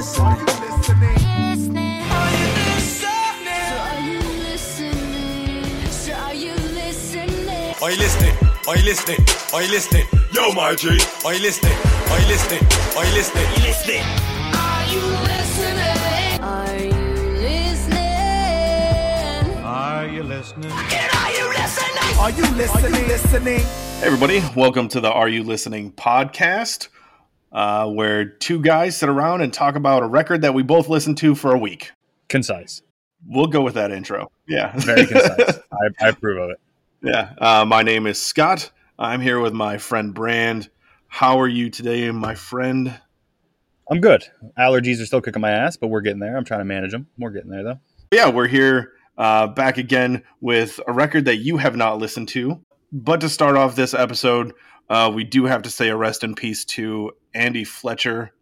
are you listening? Are you listening? Are you listening? So you listen? Are you listening? Are you listening? Are you listening? Yo, my G. Are you listening? Are you listening? Are you listening? Are you listening? Are you listening? Are you listening? Are you listening? Are you listening? Hey everybody, welcome to the Are You Listening podcast, uh, where two guys sit around and talk about a record that we both listened to for a week. concise, We'll go with that intro. Yeah. very concise. I, I approve of it. yeah. Uh, my name is Scott. I'm here with my friend Brand. How are you today, my friend? I'm good. Allergies are still kicking my ass, but we're getting there. I'm trying to manage them. We're getting there though. Yeah, we're here uh, back again with a record that you have not listened to. But to start off this episode, uh, we do have to say a rest in peace to Andy Fletcher,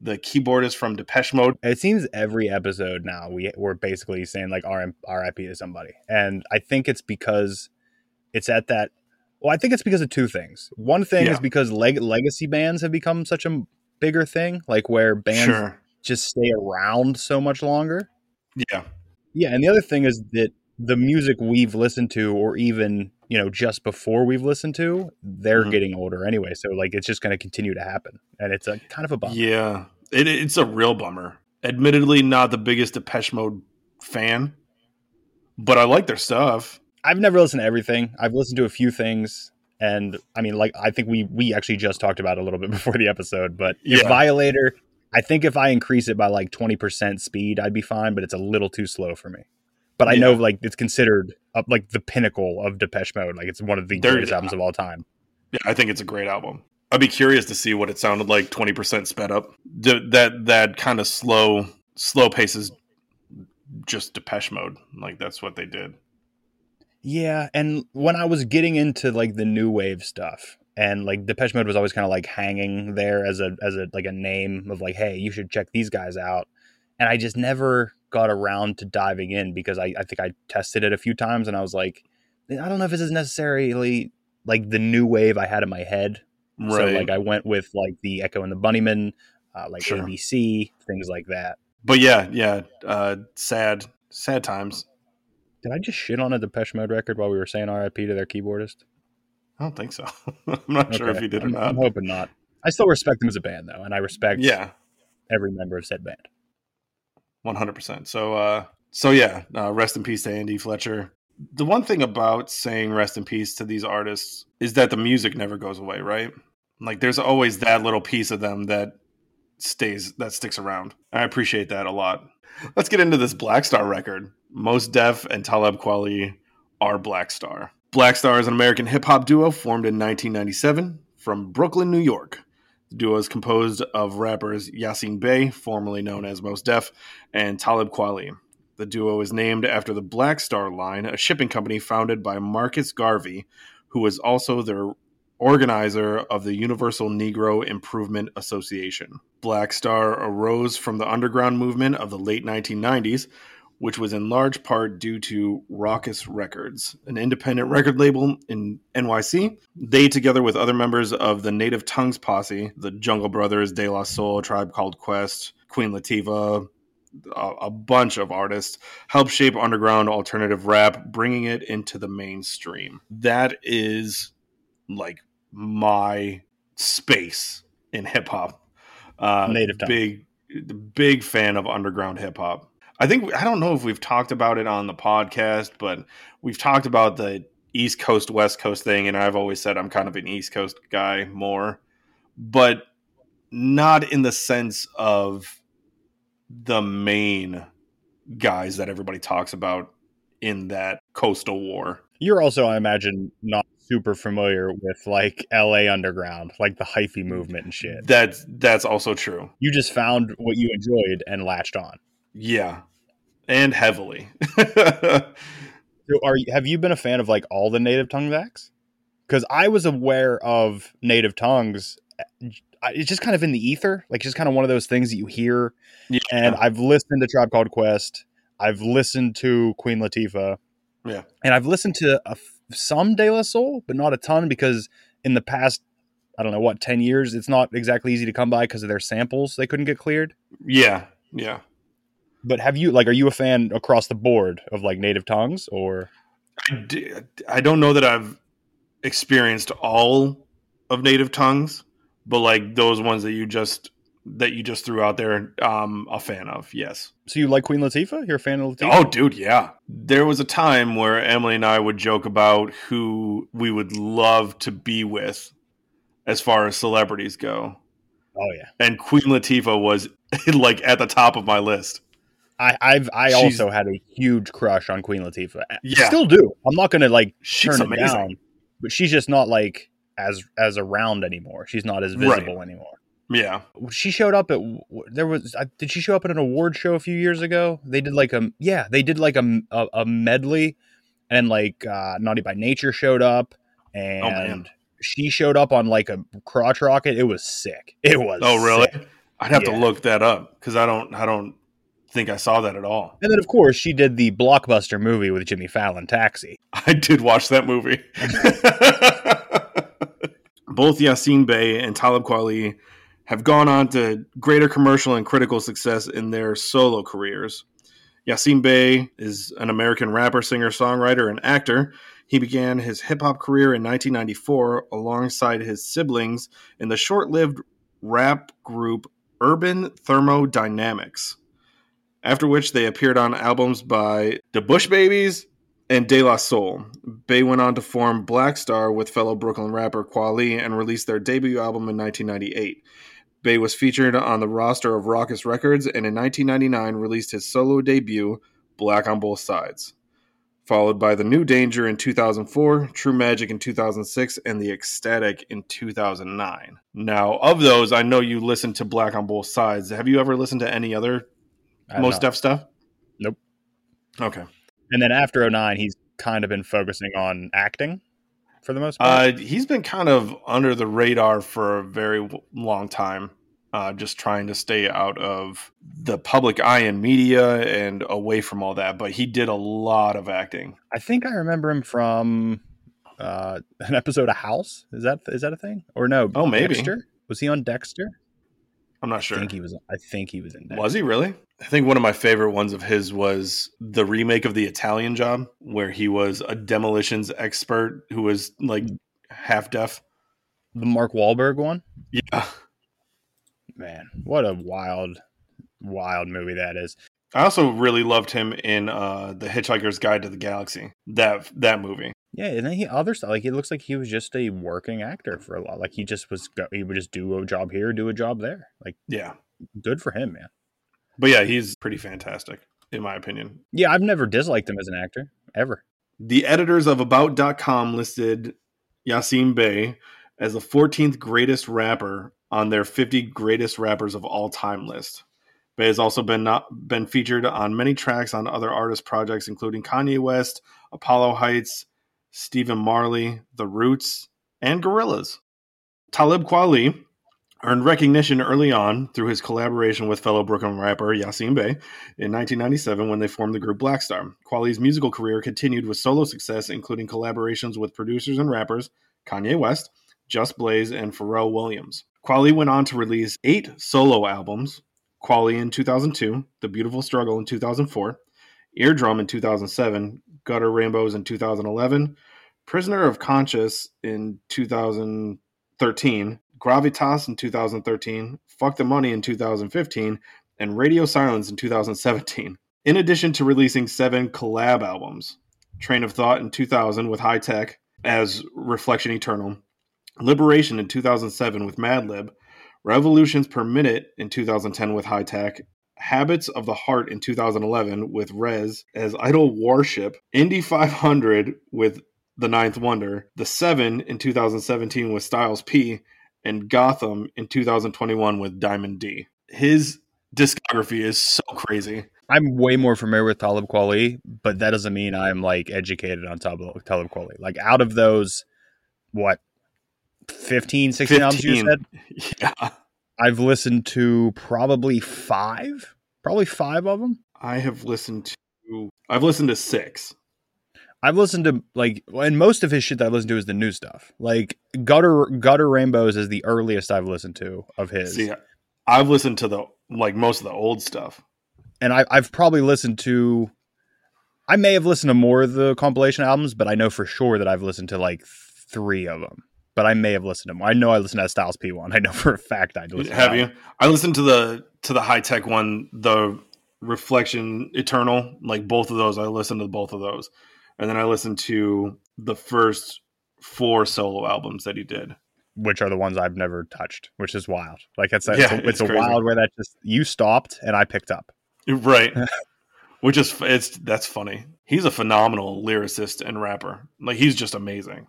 the keyboardist from Depeche Mode. It seems every episode now we we're basically saying like RIP to somebody, and I think it's because it's at that. Well, I think it's because of two things. One thing Yeah. is because leg- legacy bands have become such a bigger thing, like where bands Sure. just stay around so much longer. Yeah. Yeah, and the other thing is that the music we've listened to, or even you know just before we've listened to, they're Mhm. getting older anyway. So like it's just going to continue to happen, and it's a kind of a bummer. Yeah, it, it's a real bummer. Admittedly, not the biggest Depeche Mode fan, but I like their stuff. I've never listened to everything. I've listened to a few things, and I mean, like I think we we actually just talked about a little bit before the episode. But if Yeah. Violator, I think if I increase it by like twenty percent speed, I'd be fine. But it's a little too slow for me. But I know like it's considered up like the pinnacle of Depeche Mode. Like it's one of the There- greatest albums of all time. Yeah, I think it's a great album. I'd be curious to see what it sounded like twenty percent sped up. D- that that kind of slow slow pace is just Depeche Mode. Like that's what they did. Yeah, and when I was getting into like the new wave stuff, and like Depeche Mode was always kind of like hanging there as a as a like a name of like, hey, you should check these guys out, and I just never got around to diving in because I I think I tested it a few times and I was like, I don't know if this is necessarily like the new wave I had in my head. So like I went with like the Echo and the Bunnymen, uh, like Sure. ABC, things like that. but yeah, yeah, uh, sad, sad times. Did I just shit on a Depeche Mode record while we were saying RIP to their keyboardist? I don't think so. I'm not sure if Okay. you did or I'm, not. I'm hoping not. I still respect them as a band though, and I respect Yeah, every member of said band. One hundred percent. So, uh, so yeah, uh, rest in peace to Andy Fletcher. The one thing about saying rest in peace to these artists is that the music never goes away, right? Like, there's always that little piece of them that stays, that sticks around. I appreciate that a lot. Let's get into this Black Star record. Mos Def and Talib Kweli are Black Star. Black Star is an American hip hop duo formed in 1997 from Brooklyn, New York. Duo is composed of rappers Yasiin Bey, formerly known as Mos Def, and Talib Kweli. The duo is named after the Black Star Line, a shipping company founded by Marcus Garvey, who was also their organizer of the Universal Negro Improvement Association. Black Star arose from the underground movement of the late 1990s, which was in large part due to Rawkus Records, an independent record label in NYC. They, together with other members of the Native Tongues posse, the Jungle Brothers, De La Soul, Tribe Called Quest, Queen Latifah, a, bunch of artists, helped shape underground alternative rap, bringing it into the mainstream. That is like my space in hip hop. Uh, Native Tongue. big, big fan of underground hip hop. I think I don't know if we've talked about it on the podcast, but we've talked about the East Coast West Coast thing, and I've always said I'm kind of an East Coast guy more, but not in the sense of the main guys that everybody talks about in that coastal war. You're also, I imagine, not super familiar with like LA Underground, like the hyphy movement and shit. That's that's also true. You just found what you enjoyed and latched on. Yeah, and heavily. So are you, have you been a fan of like all the native tongue acts? Because I was aware of native tongues. Eh, it's just kind of in the ether, like just kind of one of those things that you hear. yeah. And I've listened to Tribe Called Quest. I've listened to Queen Latifah. Yeah. And I've listened to a some De La Soul, but not a ton because in the past, I don't know what, 10 years, it's not exactly easy to come by because of their samples they couldn't get cleared. yeah, yeah. But have you, like, are you a fan across the board of like native tongues or? I, d- I don't know that I've experienced all of native tongues, but like those ones that you just that you just threw out there, um, a fan of. Yes. So you like Queen Latifah? You're a fan of Latifah? Oh, dude, yeah. There was a time where Emily and I would joke about who we would love to be with, as far as celebrities go, Oh yeah. and Queen Latifah was like at the top of my list. I, I've I She's- also had a huge crush on Queen Latifah. I Yeah. Still do. I'm not gonna like She's turn amazing. it down. But she's just not like as as around anymore. She's not as Right. visible anymore. Yeah. She showed up at there was did she show up at an award show a few years ago? They did like a yeah they did like a a, a medley, and like uh, Naughty by Nature showed up, and Oh, she showed up on like a crotch rocket. It was sick. It was. Oh, really? sick. I'd have Yeah. to look that up because I don't. I don't think I saw that at all. And then of course she did the blockbuster movie with Jimmy Fallon, Taxi. I did watch that movie. Both Yasiin Bey and Talib Kweli have gone on to greater commercial and critical success in their solo careers. Yasiin Bey is an American rapper, singer, songwriter, and actor. He began his hip hop career in 1994 alongside his siblings in the short lived rap group Urban Thermodynamics, after which they appeared on albums by The Bush Babies, and De La Soul. Bey went on to form Black Star with fellow Brooklyn rapper Kweli and released their debut album in 1998. Bey was featured on the roster of Rawkus Records and in 1999 released his solo debut, Black on Both Sides. Followed by The New Danger in 2004, True Magic in 2006, and The Ecstatic in 2009. Now, of those, I know you listened to Black on Both Sides. Have you ever listened to any other Mos Def stuff? Nope. Okay. And then after 09, he's kind of been focusing on acting for the most part. Uh, he's been kind of under the radar for a very w- long time, uh, just trying to stay out of the public eye and media and away from all that. But he did a lot of acting. I think I remember him from uh, an episode of House. Is that is that a thing? Or no? Oh, maybe. Dexter? Was he on Dexter? I'm not sure. I think he was. I think he was in. Dexter. Was he really? I think one of my favorite ones of his was the remake of the Italian Job, where he was a demolitions expert who was like half deaf. the Mark Wahlberg one? Yeah. Man, what a wild, wild movie that is. I also really loved him in uh, the Hitchhiker's Guide to the Galaxy. That that movie. Yeah, and then he other stuff. Like it looks like he was just a working actor for a lot. Like he just was. He would just do a job here, do a job there. Like Yeah. good for him, man. But yeah, he's pretty fantastic, in my opinion. Yeah, I've never disliked him as an actor ever. The editors of About.com listed Yasiin Bey as the 14th greatest rapper on their 50 greatest rappers of all time list. Bey has also been not been featured on many tracks on other artist projects, including Kanye West, Apollo Heights, Stephen Marley, The Roots, and Gorillaz. Talib Kweli earned recognition early on through his collaboration with fellow Brooklyn rapper Yasiin Bey in 1997 when they formed the group Black Star. Kweli's musical career continued with solo success, including collaborations with producers and rappers Kanye West, Just Blaze, and Pharrell Williams. Kweli went on to release eight solo albums Quali in 2002, The Beautiful Struggle in 2004, Eardrum in 2007, Gutter Rainbows in 2011, Prisoner of Conscious in 2013, Gravitas in 2013, Fuck the Money in 2015, and Radio Silence in 2017. In addition to releasing seven collab albums, Train of Thought in 2000 with Hi-Tek as Reflection Eternal, Liberation in 2007 with Madlib, Revolutions Per Minute in 2010 with Hi-Tek, Habits of the Heart in 2011 with Res as Idle Warship, Indie 500 with The Ninth Wonder, The Seven in 2017 with Styles P, and Gotham in 2021 with Diamond D. His discography is so crazy. I'm way more familiar with Talib Kweli, but that doesn't mean I'm like educated on Talib, Talib Kweli. Like out of those, what, 15, 16 albums you said? Yeah. I've listened to probably five, probably five of them. I have listened to I've listened to six. I've listened to like, and most of his shit that I listen to is the new stuff. Like Gutter Gutter Rainbows is the earliest I've listened to of his, See, I've listened to the like most of the old stuff. and I, I've probably listened to. I may have listened to more of the compilation albums, but I know for sure that I've listened to like three of them. But I may have listened to more. I know I listened to Styles P one. I know for a fact I listened. Have to you? I listened to the to the Hi-Tek one, the Reflection Eternal, like both of those. I listened to both of those, and then I listened to the first four solo albums that he did. which are the ones I've never touched, which is wild. Like it's a, Yeah, it's, a, it's it's a wild where that just you stopped and I picked up. Right. Which is it's that's funny. He's a phenomenal lyricist and rapper. Like he's just amazing.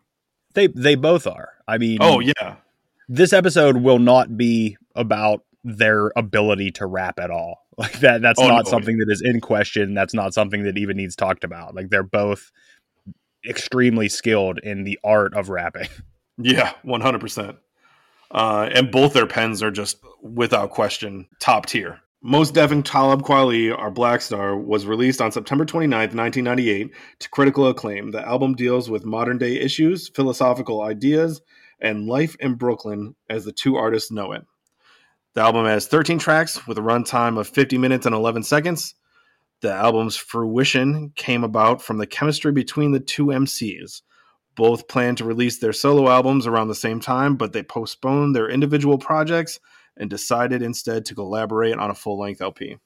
They they both are. I mean, Oh yeah. this episode will not be about their ability to rap at all. Like that that's Oh, not no. something that is in question. That's not something that even needs talked about. Like they're both extremely skilled in the art of rapping. Yeah, one hundred percent. Uh, and both their pens are just without question top tier. Mos Def and Talib Kweli, our Black Star, was released on September 29, 1998, to critical acclaim. The album deals with modern day issues, philosophical ideas, and life in Brooklyn as the two artists know it. The album has 13 tracks with a runtime of 50 minutes and 11 seconds. The album's fruition came about from the chemistry between the two MCs. Both planned to release their solo albums around the same time, but they postponed their individual projects and decided instead to collaborate on a full length LP.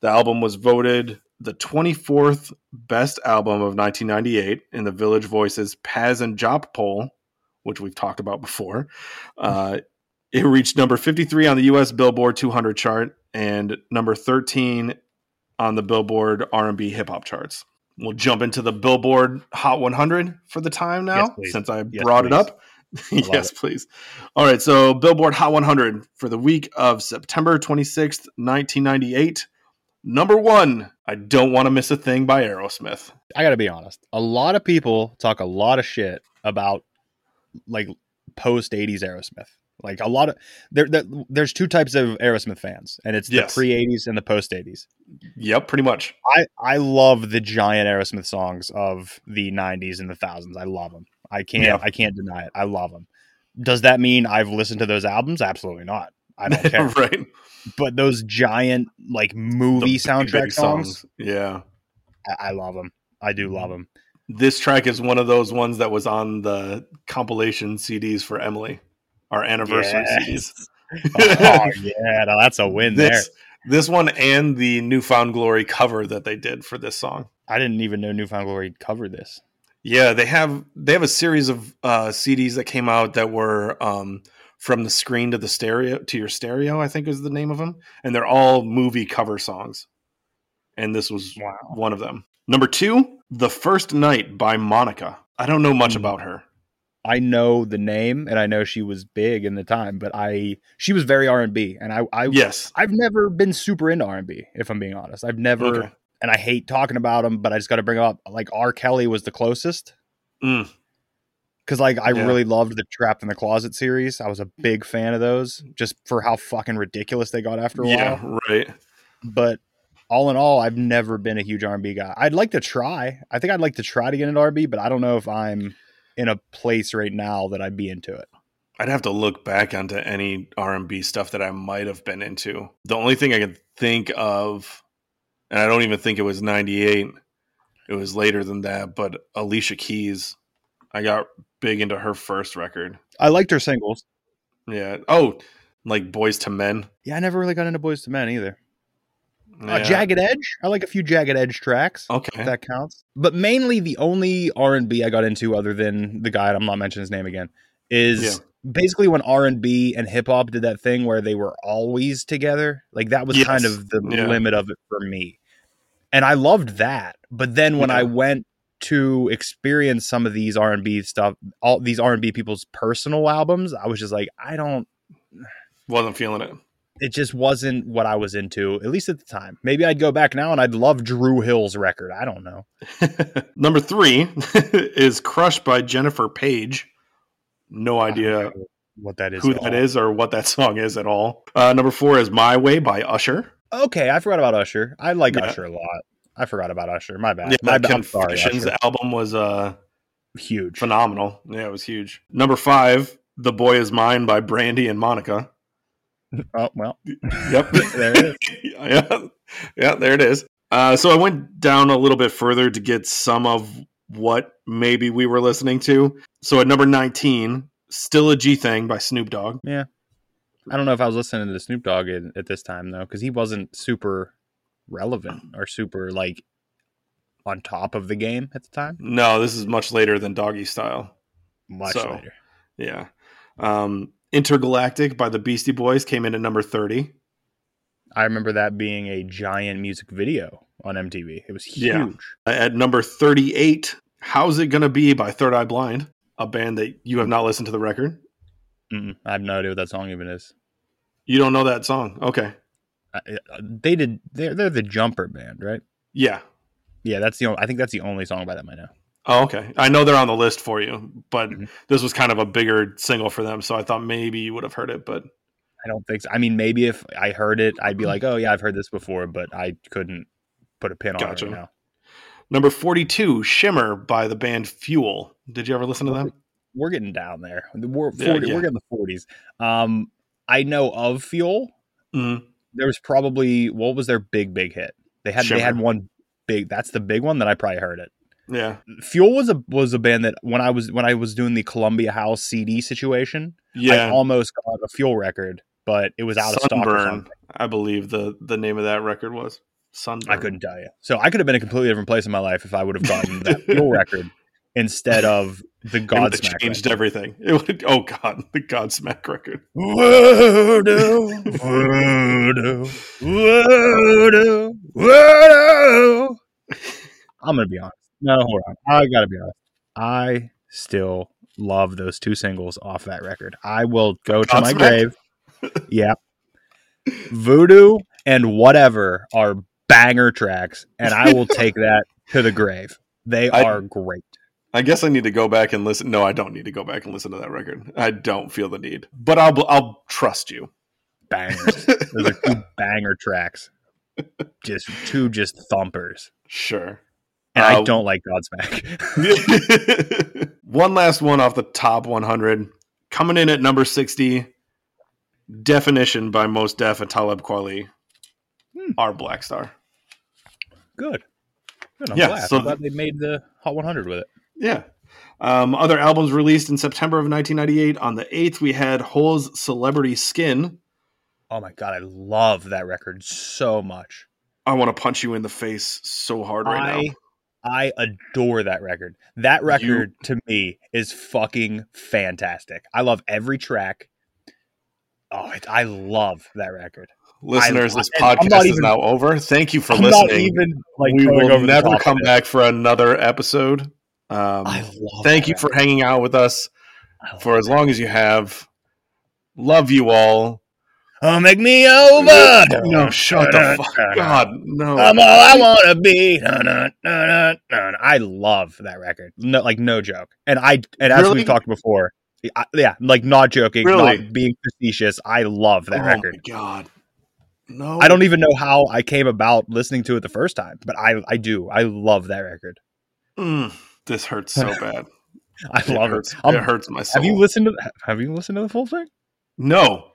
The album was voted the 24th best album of 1998 in the Village Voices Pazz and Jop poll, which we've talked about before. Uh, it reached number 53 on the US Billboard 200 chart and number 13 on the Billboard R&B hip hop charts. We'll jump into the Billboard Hot 100 for the time now, Yes, since I Yes, brought it up. yes, please. All right, so Billboard Hot 100 for the week of September 26th, 1998. Number one, I Don't Want to Miss a Thing by Aerosmith. I got to be honest. A lot of people talk a lot of shit about like post 80s Aerosmith. Like a lot of there, there there's two types of Aerosmith fans and it's Yes. the pre 80s and the post 80s. Yep, pretty much. I I love the giant Aerosmith songs of the 90s and the thousands. I love them. I can't Yeah. I can't deny it. I love them. Does that mean I've listened to those albums? Absolutely not. I don't care. right. but those giant like movie The soundtrack big songs, Yeah. I, I love them. I do love mm. them. This track is one of those ones that was on the compilation CDs for Emily, our anniversary Yes. CDs. oh yeah, no, that's a win this this one and the New Found Glory cover that they did for this song. I didn't even know New Found Glory covered this. Yeah, they have they have a series of uh, CDs that came out that were um, from the screen to the stereo to your stereo. I think is the name of them, and they're all movie cover songs. And this was Wow. one of them. Number two, "The First Night" by Monica. I don't know much Hmm. about her. I know the name and I know she was big in the time, but I she was very R and B, and I I Yes, I've never been super into R and B. If I'm being honest, I've never, Okay. And I hate talking about them, but I just got to bring up like R. Kelly was the closest Mm, because like I Yeah. really loved the Trapped in the Closet series. I was a big fan of those, just for how fucking ridiculous they got after a while. yeah, right. but all in all, I've never been a huge R&B guy. I'd like to try. I think I'd like to try to get into R&B, but I don't know if I'm in a place right now that I'd be into it. I'd have to look back onto any R and B stuff that I might have been into. The only thing I can think of, and I don't even think it was '98. It was later than that, but Alicia Keys. I got big into her first record. I liked her singles. Yeah. Oh, like Boyz II Men. Yeah, I never really got into Boyz II Men either. Uh, Jagged Edge. I like a few Jagged Edge tracks. Okay. If that counts. But mainly the only R and B I got into, other than the guy I'm not mentioning his name again, is Yeah. basically when R and B and hip hop did that thing where they were always together. Like that was kind of the Yeah. limit of it for me, and I loved that. But then when I went to experience some of these R and B stuff, all these R and B people's personal albums, I was just like, I don't. Wasn't feeling it. It just wasn't what I was into, at least at the time. Maybe I'd go back now and I'd love Dru Hill's record. I don't know. Number three is Crushed by Jennifer Page. No idea what that is. who at that all. is or what that song is at all. Uh, number four is My Way by Usher. Okay, I forgot about Usher. I like Yeah. Usher a lot. I forgot about Usher. My bad. Yeah, My bad. I'm sorry. Confessions Usher. album was uh, Huge. phenomenal. Yeah, it was huge. Number five, The Boy Is Mine by Brandy and Monica. Oh well, Yep. there it is. yeah, yeah, there it is. Uh, so I went down a little bit further to get some of what maybe we were listening to. So at number 19, Still a G Thing by Snoop Dogg. I don't know if I was listening to Snoop Dogg at, at this time though, because he wasn't super relevant or super like on top of the game at the time. No, this is much later than Doggy Style. Much So- later. Yeah. Um, Intergalactic by the Beastie Boys came in at number 30. I remember that being a giant music video on MTV. It was huge. Yeah. At number 38, How's It Gonna Be by Third Eye Blind, a band that you have not listened to the record. Mm-mm. I have no idea what that song even is. You don't know that song. Okay. I, they did. They're they're the Jumper band, right? Yeah. Yeah, that's the. Only, I think that's the only song by them I know. Oh, okay. I know they're on the list for you, but Mhm. this was kind of a bigger single for them, so I thought maybe you would have heard it, but I don't think so. I mean, maybe if I heard it, I'd Mm-hmm. be like, oh yeah, I've heard this before, but I couldn't put a pin on it right now. number 42, Shimmer by the band Fuel. Did you ever listen to them? We're getting down there. We're 40, Yeah, yeah. we're getting the forties. Um, I know of Fuel. Mhm. There was probably what was their big big hit? They had they had one big. That's the big one that I probably heard it. Yeah. Fuel was a was a band that when I was when I was doing the Columbia House CD situation, I Yeah. almost got a Fuel record, but it was out of stock. Sunburn. I believe the the name of that record was. Sunburn. I couldn't tell you. So I could have been a completely different place in my life if I would have gotten that Fuel record instead of the It Godsmack. changed record. everything. It would. Oh God, the Godsmack record. Voodoo, voodoo, voodoo, voodoo. I'm gonna be honest. No, hold on. I gotta be honest. I still love those two singles off that record. I will go to my grave. yeah. Voodoo and whatever are banger tracks, and I will take that to the grave. They I- are great. I guess I need to go back and listen. No, I don't need to go back and listen to that record. I don't feel the need, but I'll I'll trust you. Bangers. Those are two banger tracks. Just two just thumpers. Sure. And I Uh, don't like Godsmack. one last one off the top 100, coming in at number 60. Definition by Mos Def and Talib Kweli. Hmm. Our Black Star. Good. Good. I'm Yeah, glad. so I'm glad they made the Hot 100 with it. Yeah. Um, other albums released in September of 1998. On the 8th, we had Hole's Celebrity Skin. Oh my god, I love that record so much. I want to punch you in the face so hard right I now. I adore that record. That record to me is fucking fantastic. I love every track. Oh, it, I love that record. Listeners, I- this podcast is now over. Thank you for I'm listening. not even like we will never come back for another episode. Um, thank you for hanging out with us for as long as you have. Love you all. Oh, make me over. No, shut the fuck. God, no. I'm all I want to be. I love that record. No, like no joke. And I and as Really? we've talked before, I, yeah, like not joking, Really? not being facetious. I love that oh record. my God. No. I don't even know how I came about listening to it the first time, but I I do. I love that record. Mm, this hurts so bad. I It love hurts. it. Um, it hurts my soul. have you listened to Have you listened to the full thing? No,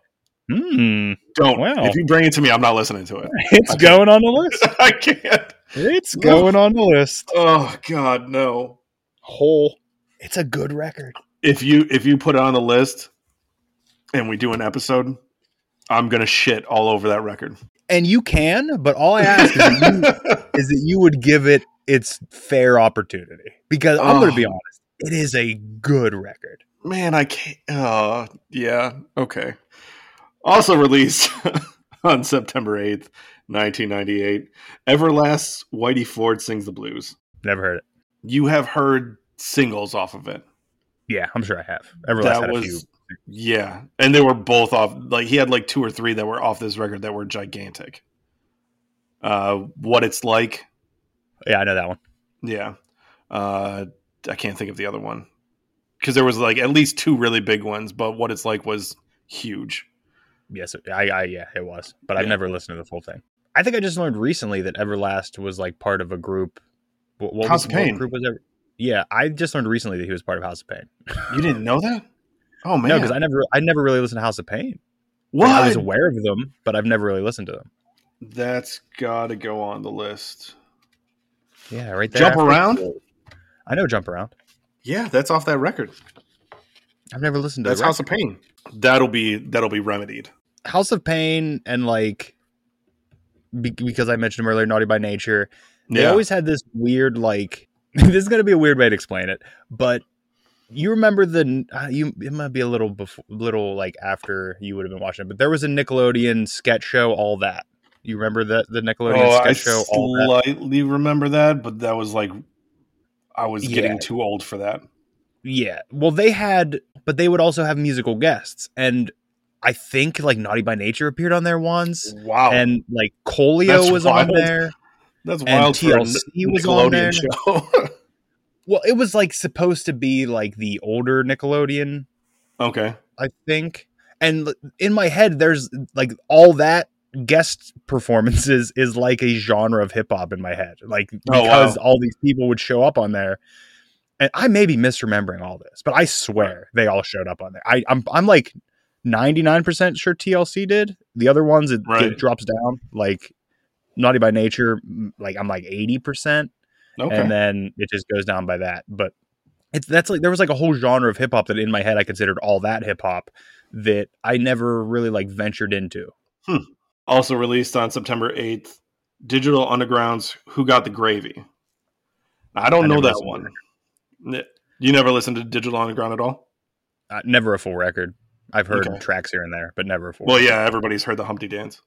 Hmm, don't. Wow. If you bring it to me, I'm not listening to it. it's going on the list. I can't. It's going on the list. Oh God, no. Hole. It's a good record. If you if you put it on the list, and we do an episode, I'm gonna shit all over that record. And you can, but all I ask is that you, is that you would give it its fair opportunity. Because I'm going to be Oh. honest, it is a good record. Man, I can't. Oh, yeah. Okay. Also released on September 8th, 1998, Everlast's Whitey Ford Sings the Blues. Never heard it. You have heard singles off of it. Yeah, I'm sure I have. Everlast that had a was, few. yeah. And they were both off, like, he had like two or three that were off this record that were gigantic. Uh, What It's Like, Yeah, I know that one. yeah. Uh, I can't think of the other one. Because there was like at least two really big ones, but What It's Like was huge. Yes, I, I yeah, it was. But I've never listened to the full thing. I think I just learned recently that Everlast was like part of a group. What, what House was, of Pain. group was Ever- Yeah, I just learned recently that he was part of House of Pain. You didn't know that? Oh man! No, because I never, I never really listened to House of Pain. what? I was aware of them, but I've never really listened to them. That's got to go on the list. Yeah, right there. Jump around. I know Jump Around. Yeah, that's off that record. I've never listened to That's House record. of Pain. That'll be that'll be remedied. House of Pain and like be- because I mentioned them earlier, Naughty by Nature. They Yeah. always had this weird like. this is going to be a weird way to explain it, but you remember the uh, you it might be a little before, little like after you would have been watching it, but there was a Nickelodeon sketch show, all that. You remember that the Nickelodeon oh, I sketch show, all that. slightly remember that, but that was like I was getting too old for that. Yeah. Well, they had, but they would also have musical guests, and I think like Naughty by Nature appeared on there once, Wow, and like Coolio That's was wild. on there. that's wild for a TLC was on there. Show. Well, it was like supposed to be like the older Nickelodeon, okay, I think. And in my head, there's like all that guest performances is like a genre of hip hop in my head, like Oh, because wow. all these people would show up on there. And I may be misremembering all this, but I swear they all showed up on there. I, I'm I'm like 99% sure TLC did. The other ones it, Right. it drops down. Like Naughty by Nature, like I'm like 80%, okay. and then it just goes down by that. But it's that's like there was like a whole genre of hip hop that in my head I considered all that hip hop that I never really like ventured into. Hmm. Also released on September eighth, Digital Underground's "Who Got the Gravy." I don't I know that one. You never listened to Digital Underground at all? Uh, never a full record. I've heard Okay. tracks here and there, but never a full. Well, record. yeah, everybody's heard the Humpty Dance.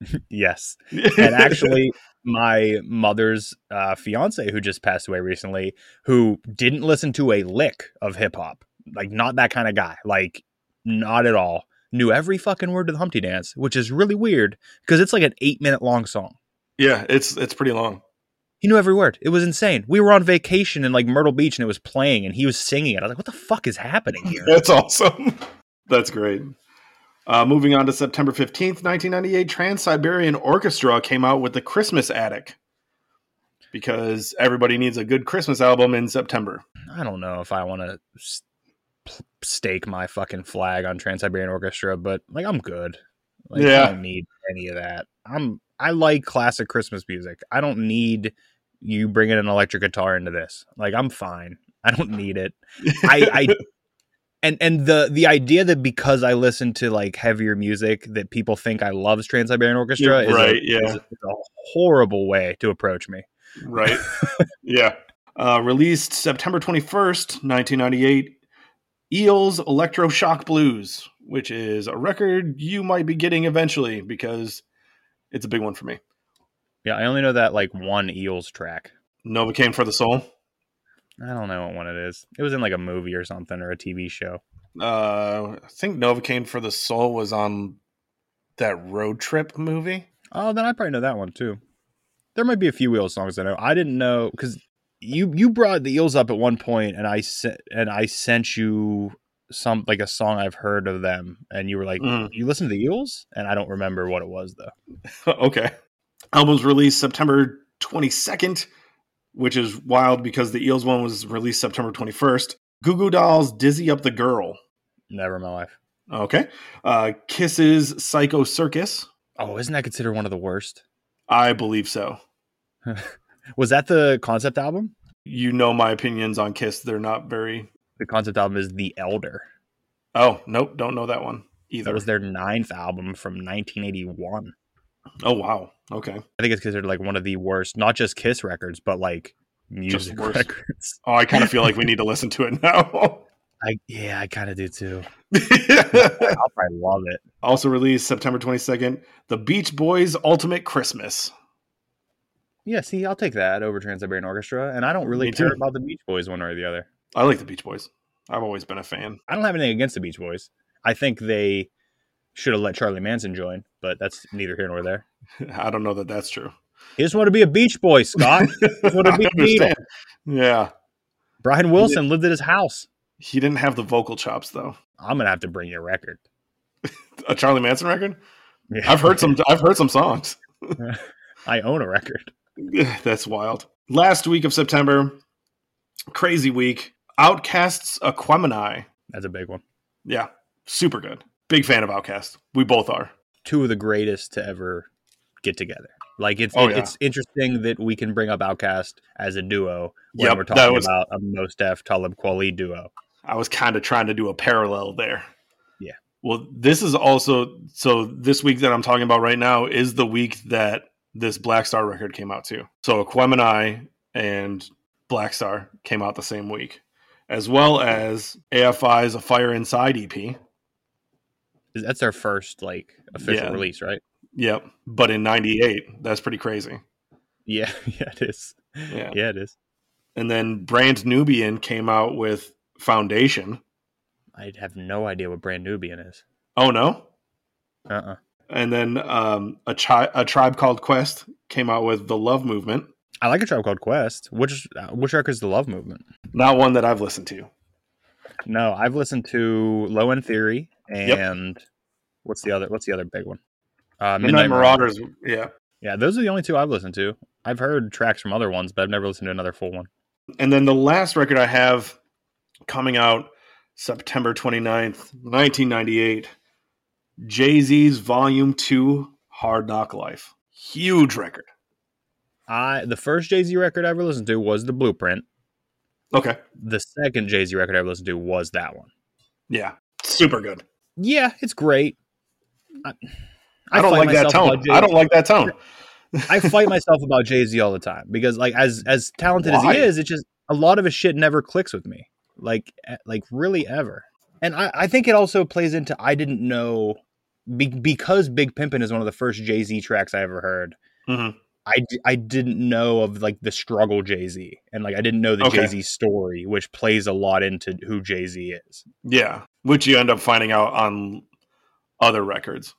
yes. and actually my mother's uh, fiance who just passed away recently who didn't listen to a lick of hip-hop like not that kind of guy like not at all knew every fucking word to the humpty dance which is really weird because it's like an eight minute long song yeah, it's it's pretty long. he knew every word it was insane we were on vacation in like myrtle beach and it was playing and he was singing it i was like what the fuck is happening here That's awesome. That's great. Uh, moving on to September 15th, 1998, Trans Siberian Orchestra came out with the Christmas Attic because everybody needs a good Christmas album in September. I don't know if I want to stake my fucking flag on Trans Siberian Orchestra, but like I'm good. Like, Yeah. I don't need any of that. I'm I like classic Christmas music. I don't need you bringing an electric guitar into this. Like I'm fine. I don't need it. I, I and and the the idea that because I listen to like heavier music that people think I love Trans Siberian Orchestra is, Right, a, yeah. is a- is a horrible way to approach me. right? yeah. Uh, released September 21st, 1998, Eels Electroshock Blues, which is a record you might be getting eventually because it's a big one for me. Yeah, I only know that like one Eels track. Novocaine for the Soul. I don't know what one it is. It was in like a movie or something or a TV show. Uh, I think Novocaine for the Soul was on that road trip movie. Oh, then I probably know that one too. There might be a few Eels songs I know. I didn't know because you you brought the Eels up at one point, and I sent and I sent you some like a song I've heard of them, and you were like, Mm. "You listen to the Eels?" And I don't remember what it was though. okay. Album's released September 22nd, which is wild because the Eels one was released September 21st. Goo Goo Dolls Dizzy Up the Girl. Never in my life. Okay. Uh, Kiss's Psycho Circus. Oh, isn't that considered one of the worst? I believe so. Was that the concept album? You know my opinions on Kiss. They're not very. The concept album is The Elder. Oh, nope, don't know that one either. That was their ninth album from 1981. oh wow. Okay. I think it's considered like one of the worst, not just Kiss records, but like music records. Oh, I kind of feel like we need to listen to it now. I yeah, I kind of do too. I'll probably love it. also released September 22nd, The Beach Boys Ultimate Christmas. Yeah, see, I'll take that over Trans Siberian Orchestra, and I don't really Me care too. about the Beach Boys one or the other. I like the Beach Boys. I've always been a fan. I don't have anything against the Beach Boys. I think they should have let Charlie Manson join, but that's neither here nor there. I don't know that that's true. He just wanted to be a Beach Boy, Scott. Wanted to be Beatle. Yeah. Brian Wilson lived at his house. He didn't have the vocal chops though. I'm gonna have to bring you a record. A Charlie Manson record? Yeah. I've heard some I've heard some songs. I own a record. That's wild. Last week of September, crazy week. OutKast's Aquemini. That's a big one. Yeah, super good. Big fan of OutKast. We both are. Two of the greatest to ever get together. Like it's Oh, it- yeah. it's interesting that we can bring up OutKast as a duo when Yep, we're talking was- about a Mos Def Talib Kweli duo. I was kind of trying to do a parallel there. Yeah. Well, this is also so this week that I'm talking about right now is the week that this Black Star record came out too. So Aquemini and Black Star came out the same week, as well as AFI's A Fire Inside EP. That's their first like official Yeah. release, right? Yep. But in 98, that's pretty crazy. Yeah, yeah, it is. Yeah. Yeah, it is. And then Brand Nubian came out with Foundation. I have no idea what Brand Nubian is. Oh, no. Uh uh And then um, a, chi- a tribe called Quest came out with The Love Movement. I like a tribe called Quest. Which which record is the Love Movement? Not one that I've listened to. No, I've listened to Low End Theory and what's the other? What's the other big one? Uh, Midnight, Marauders. Yeah. Yeah, those are the only two I've listened to. I've heard tracks from other ones, but I've never listened to another full one. And then the last record I have coming out September 29th, 1998, Jay Z's Volume 2 Hard Knock Life. Huge record. I the first Jay Z record I ever listened to was the Blueprint. Okay. The second Jay Z record I ever listened to was that one. Yeah. Super good. Yeah, it's great. I, I, don't like that tone. I don't like that tone. I fight myself about Jay Z all the time because, like, as as talented as he is, it's just a lot of his shit never clicks with me, like, eh, like really ever. And I, I think it also plays into I didn't know be, because Big Pimpin' is one of the first Jay Z tracks I ever heard. Mhm. I, d- I didn't know of like the struggle Jay Z and like I didn't know the Okay. Jay Z story, which plays a lot into who Jay Z is. Yeah. Which you end up finding out on other records.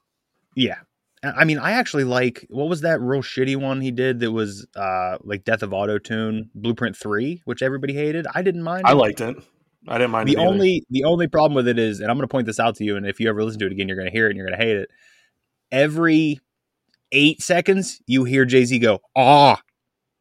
Yeah. I mean, I actually like what was that real shitty one he did that was uh like Death of Auto Tune Blueprint 3, which everybody hated. I didn't mind. I liked it. I didn't mind the it either. only the only problem with it is, and I'm gonna point this out to you, and if you ever listen to it again, you're gonna hear it and you're gonna hate it. Every eight seconds, you hear Jay-Z go, ah,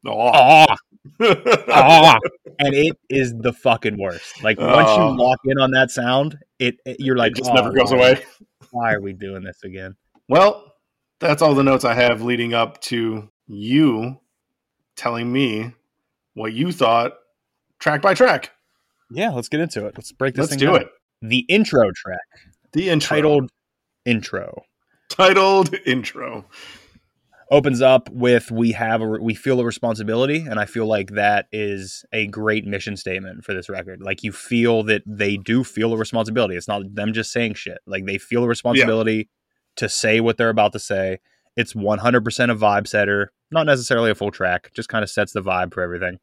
Oh. ah, ah, and it is the fucking worst. Like once Oh. you lock in on that sound, it, it- you're like, it just "Oh, never goes why- away. Why are we doing this again? Well, that's all the notes I have leading up to you telling me what you thought track by track. Yeah, let's get into it. Let's break this Let's thing do down. it. The intro track, The intro. titled "Intro," titled intro. opens up with "We have a we feel a responsibility," and I feel like that is a great mission statement for this record. Like you feel that they do feel a responsibility. It's not them just saying shit. Like they feel a responsibility to say what they're about to say. It's 100% a vibe setter, not necessarily a full track, just kind of sets the vibe for everything.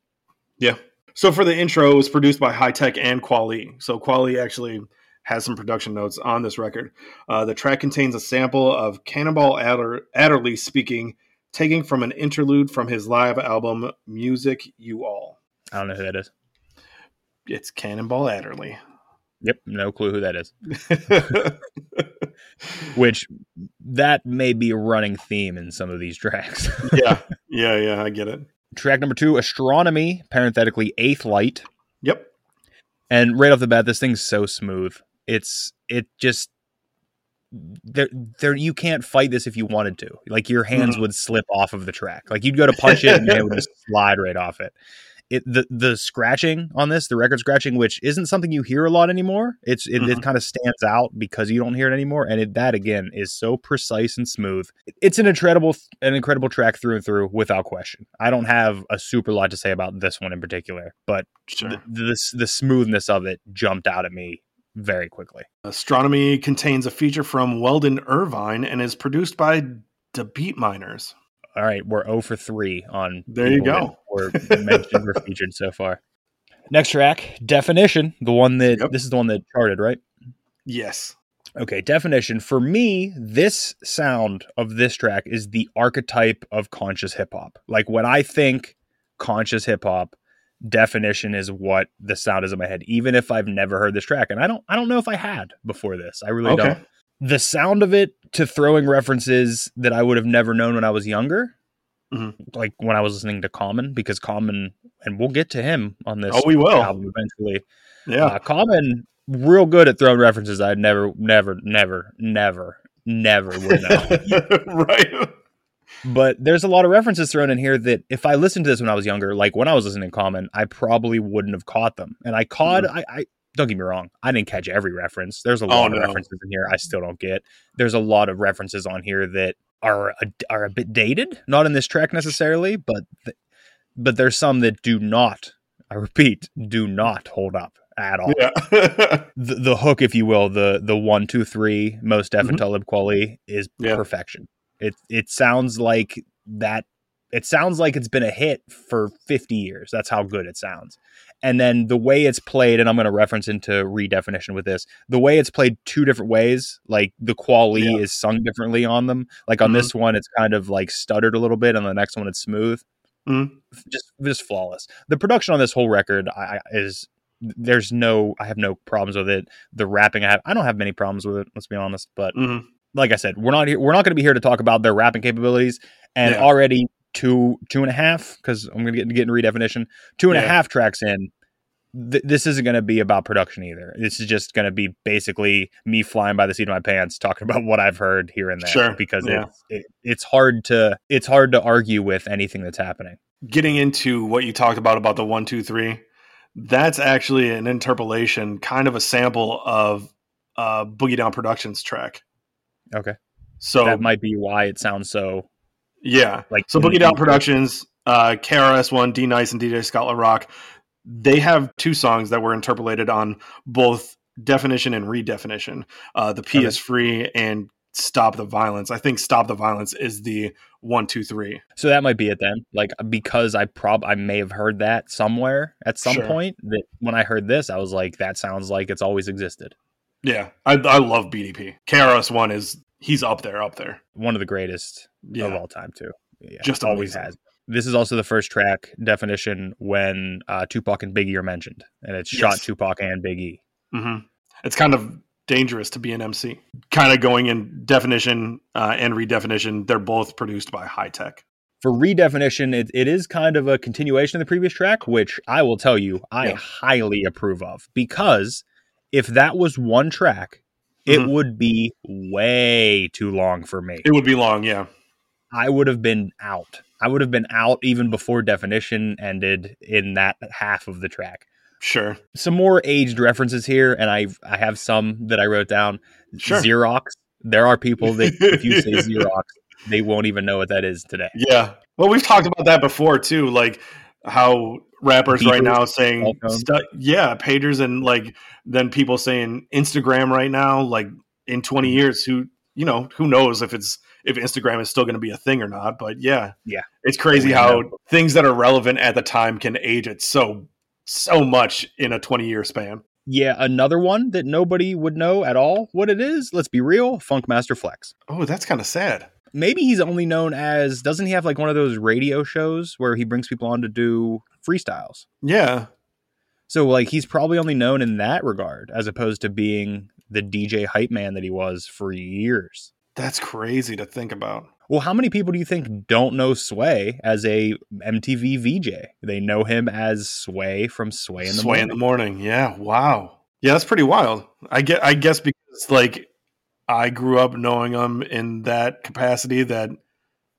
Yeah. So for the intro, it was produced by Hi-Tek and Kweli. So Kweli actually has some production notes on this record. Uh, the track contains a sample of Cannonball Adder- Adderley speaking, taking from an interlude from his live album Music You All. I don't know who that is. It's Cannonball Adderley. Yep, no clue who that is. Which that may be a running theme in some of these tracks. yeah, yeah, yeah. I get it. Track number two, Astronomy, parenthetically Eighth Light. Yep. And right off the bat, this thing's so smooth. It's it just there there you can't fight this if you wanted to. Like your hands Mhm. would slip off of the track. Like you'd go to punch it and it would just slide right off it. It the the scratching on this, the record scratching, which isn't something you hear a lot anymore. It's it, it Mhm. kind of stands out because you don't hear it anymore, and it, that again is so precise and smooth. It's an incredible an incredible track through and through, without question. I don't have a super lot to say about this one in particular, but Sure. the, the the smoothness of it jumped out at me very quickly. Astronomy contains a feature from Weldon Irvine and is produced by the Beatminerz. All right, we're 0 for 3 on There you go. Were mentioned or featured so far. Next track, Definition, the one that Yep. this is the one that charted, right? Yes. Okay, Definition. For me, this sound of this track is the archetype of conscious hip hop. Like when I think conscious hip hop, Definition is what the sound is in my head, even if I've never heard this track. And I don't I don't know if I had before this. I really Okay. don't. The sound of it to throwing references that I would have never known when I was younger, Mhm. like when I was listening to Common, because Common, and we'll get to him on this Oh, we will. album eventually. Yeah. Uh, Common, real good at throwing references. I'd never, never, never, never, never would know. right. but there's a lot of references thrown in here that if I listened to this when I was younger, like when I was listening to Common, I probably wouldn't have caught them. And I caught, I, I don't get me wrong, I didn't catch every reference. There's a Mm-hmm. Oh, lot of no. references in here I still don't get. There's a lot of references on here that are a, are a bit dated, not in this track necessarily, but th- but there's some that do not. I repeat, do not hold up at all Yeah. the, the hook, if you will, the the one, two, three, most mm-hmm. and. Talib Kweli is Yeah. perfection. It it sounds like that. It sounds like it's been a hit for fifty years. That's how good it sounds. And then the way it's played, and I'm going to reference into redefinition with this. The way it's played two different ways, like the Kweli Yeah. is sung differently on them. Like on Mhm. this one, it's kind of like stuttered a little bit. On the next one, it's smooth Mhm. just just flawless. The production on this whole record I, I- is there's no I have no problems with it. The rapping I have I don't have many problems with it. Let's be honest. But Mhm. like I said, we're not here. We're not going to be here to talk about their rapping capabilities. And Yeah. already two two and a half because I'm going to get get redefinition. Two and a half Yeah. tracks in. Th- this isn't going to be about production either. This is just going to be basically me flying by the seat of my pants, talking about what I've heard here and there. Sure. because Yeah. it's it, it's hard to it's hard to argue with anything that's happening. Getting into what you talked about about the one, two, three, that's actually an interpolation, kind of a sample of uh, Boogie Down Productions track. Okay. So that might be why it sounds so yeah, like So Boogie Down Productions, uh, KRS-One, D Nice, and DJ Scott Rock, they have two songs that were interpolated on both definition and redefinition. Uh, the P Okay. is free and Stop the Violence. I think Stop the Violence is the one, two, three. So that might be it then. Like because I prob I may have heard that somewhere at some Sure. point. That when I heard this, I was like, that sounds like it's always existed. Yeah, I, I love BDP. KRS-One is he's up there, up there. One of the greatest of Yeah, all time too. Yeah, Just always amazing. has. This is also the first track definition when uh, Tupac and Biggie are mentioned, and it's shot Tupac and Biggie. hmm it's kind of dangerous to be an MC. Kind of going in definition uh, and redefinition. They're both produced by Hi-Tek. For redefinition, it, it is kind of a continuation of the previous track, which I will tell you I Yeah. highly approve of because if that was one track, it Mhm. would be way too long for me. It would be long, yeah. I would have been out. I would have been out even before definition ended in that half of the track. Sure. Some more aged references here, and I I have some that I wrote down. Sure. Xerox. There are people that if you say Xerox, they won't even know what that is today. Yeah. Well, we've talked about that before too, like how rappers right now saying stu- yeah, pagers and like then people saying Instagram right now like in 20 Mm-hmm. years who you know, who knows if it's if Instagram is still going to be a thing or not, but yeah. Yeah. It's crazy We how things that are relevant at the time can age it so so much in a 20 year span. Yeah, another one that nobody would know at all what it is. Let's be real, Funkmaster Flex. Oh, that's kind of sad. Maybe he's only known as doesn't he have like one of those radio shows where he brings people on to do freestyles? Yeah. So like he's probably only known in that regard as opposed to being the DJ hype man that he was for years. That's crazy to think about. Well, how many people do you think don't know Sway as a MTV VJ? They know him as Sway from Sway in the Sway Morning. in the morning. Yeah. Wow. Yeah, that's pretty wild. I get. I guess because like I grew up knowing them in that capacity that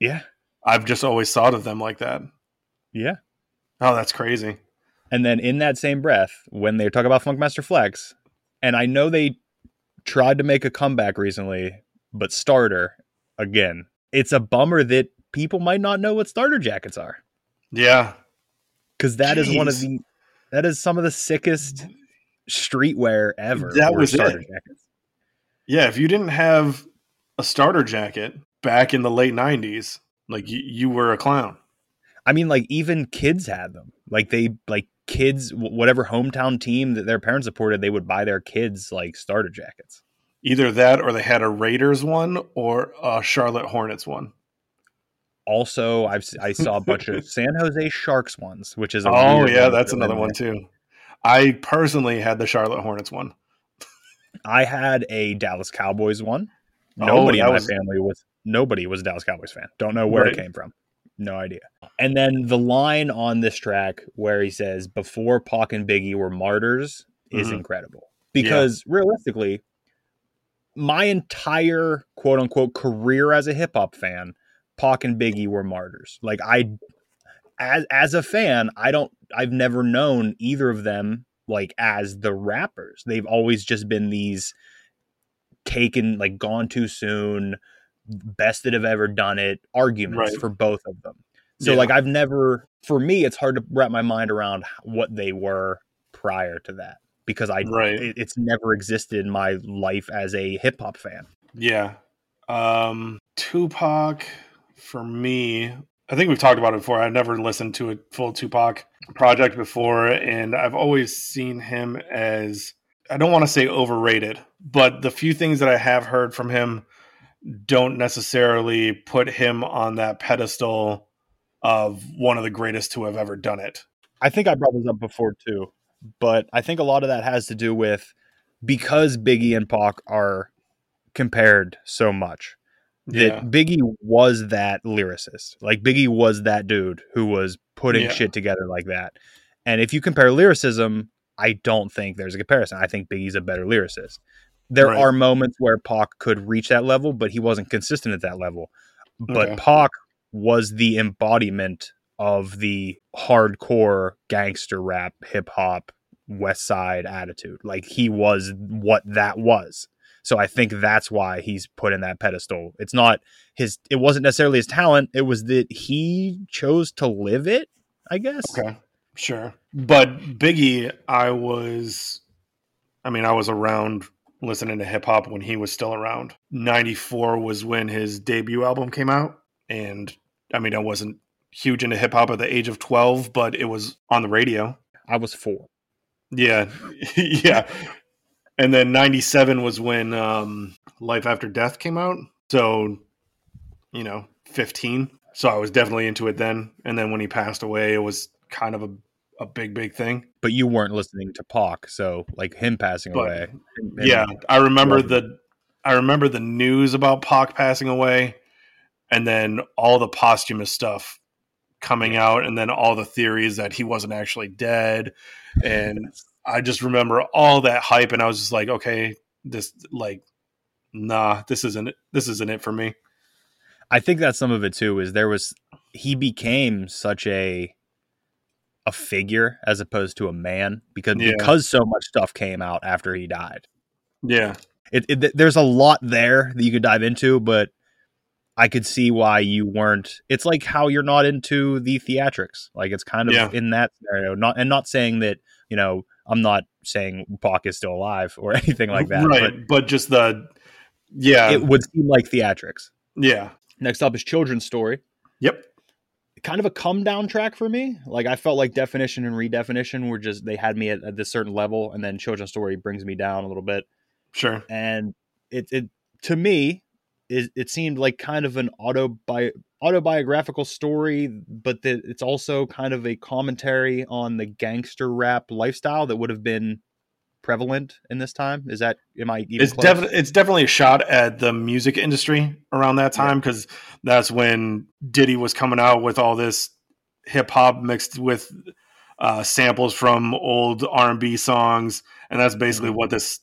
yeah, I've just always thought of them like that. yeah. Oh, that's crazy. And then in that same breath, when they talk about Funkmaster Flex, and I know they tried to make a comeback recently, but starter again. It's a bummer that people might not know what starter jackets are Yeah. because that is one of the that is some of the sickest streetwear ever. That was starter it. jackets. Yeah. If you didn't have a starter jacket back in the late 90s, like you, you were a clown. I mean, like even kids had them. Like they like kids, whatever hometown team that their parents supported, they would buy their kids like starter jackets. Either that or they had a Raiders one or a Charlotte Hornets one. Also, I've I saw a bunch of San Jose Sharks ones, which is a Oh, yeah. one That's another one, too. I personally had the Charlotte Hornets one. I had a Dallas Cowboys one. Oh, Nobody in my was- family was nobody was a Dallas Cowboys fan. Don't know where Right. it came from. No idea. And then the line on this track where he says, "Before Pac and Biggie were martyrs," is Mhm. incredible because realistically, my entire quote unquote career as a hip hop fan, Pac and Biggie were martyrs. Like I, as as a fan, I don't, I've never known either of them like as the rappers. They've always just been these taken, like gone too soon, best that have ever done it arguments Right. for both of them. So Yeah. like I've never, for me, it's hard to wrap my mind around what they were prior to that because I Right. it, it's never existed in my life as a hip hop fan. Yeah. Um, Tupac, for me, I think we've talked about it before. I've never listened to a full Tupac project before, and I've always seen him as, I don't want to say overrated, but the few things that I have heard from him don't necessarily put him on that pedestal of one of the greatest to have ever done it. I think I brought this up before too, but I think a lot of that has to do with because Biggie and Pac are compared so much. That Biggie was that lyricist. Like Biggie was that dude who was putting Yeah. shit together like that. And if you compare lyricism, I don't think there's a comparison. I think Biggie's a better lyricist. There Right. are moments where Pac could reach that level, but he wasn't consistent at that level. But Okay. Pac was the embodiment of the hardcore gangster rap, hip hop, West Side attitude. Like he was what that was. So I think that's why he's put in that pedestal. It's not his it wasn't necessarily his talent, it was that he chose to live it, I guess. Okay, sure. But Biggie, I was, I mean, I was around listening to hip hop when he was still around. 94 was when his debut album came out. And I mean, I wasn't huge into hip hop at the age of 12, but it was on the radio. I was 4. Yeah. yeah. And then 97 was when um, Life After Death came out. So, you know, 15. So I was definitely into it then. And then when he passed away, it was kind of a, a big, big thing. But you weren't listening to Pac, so like him passing But- away. yeah, I remember the I remember the news about Pac passing away, and then all the posthumous stuff coming out, and then all the theories that he wasn't actually dead, and I just remember all that hype, and I was just like, okay, this like, nah, this isn't it. This isn't it for me. I think that's some of it too. Is there was he became such a a figure as opposed to a man because Yeah. because so much stuff came out after he died. Yeah, It, it there's a lot there that you could dive into, but I could see why you weren't. It's like how you're not into the theatrics. Like it's kind of Yeah. in that scenario. Not and not saying that you know I'm not saying Pac is still alive or anything like that. right. But, just the yeah, it would seem like theatrics. yeah, Next up is Children's Story. yep, kind of a come down track for me. Like I felt like definition and redefinition were just they had me at, at this certain level, and then children's story brings me down a little bit. sure, And it it to me it, it seemed like kind of an autobi- autobiographical story, but that it's also kind of a commentary on the gangster rap lifestyle that would have been prevalent in this time. Is that am I even it's definitely it's definitely a shot at the music industry around that time because that's when Diddy was coming out with all this hip hop mixed with uh, samples from old R and B songs, and that's basically Mhm. what this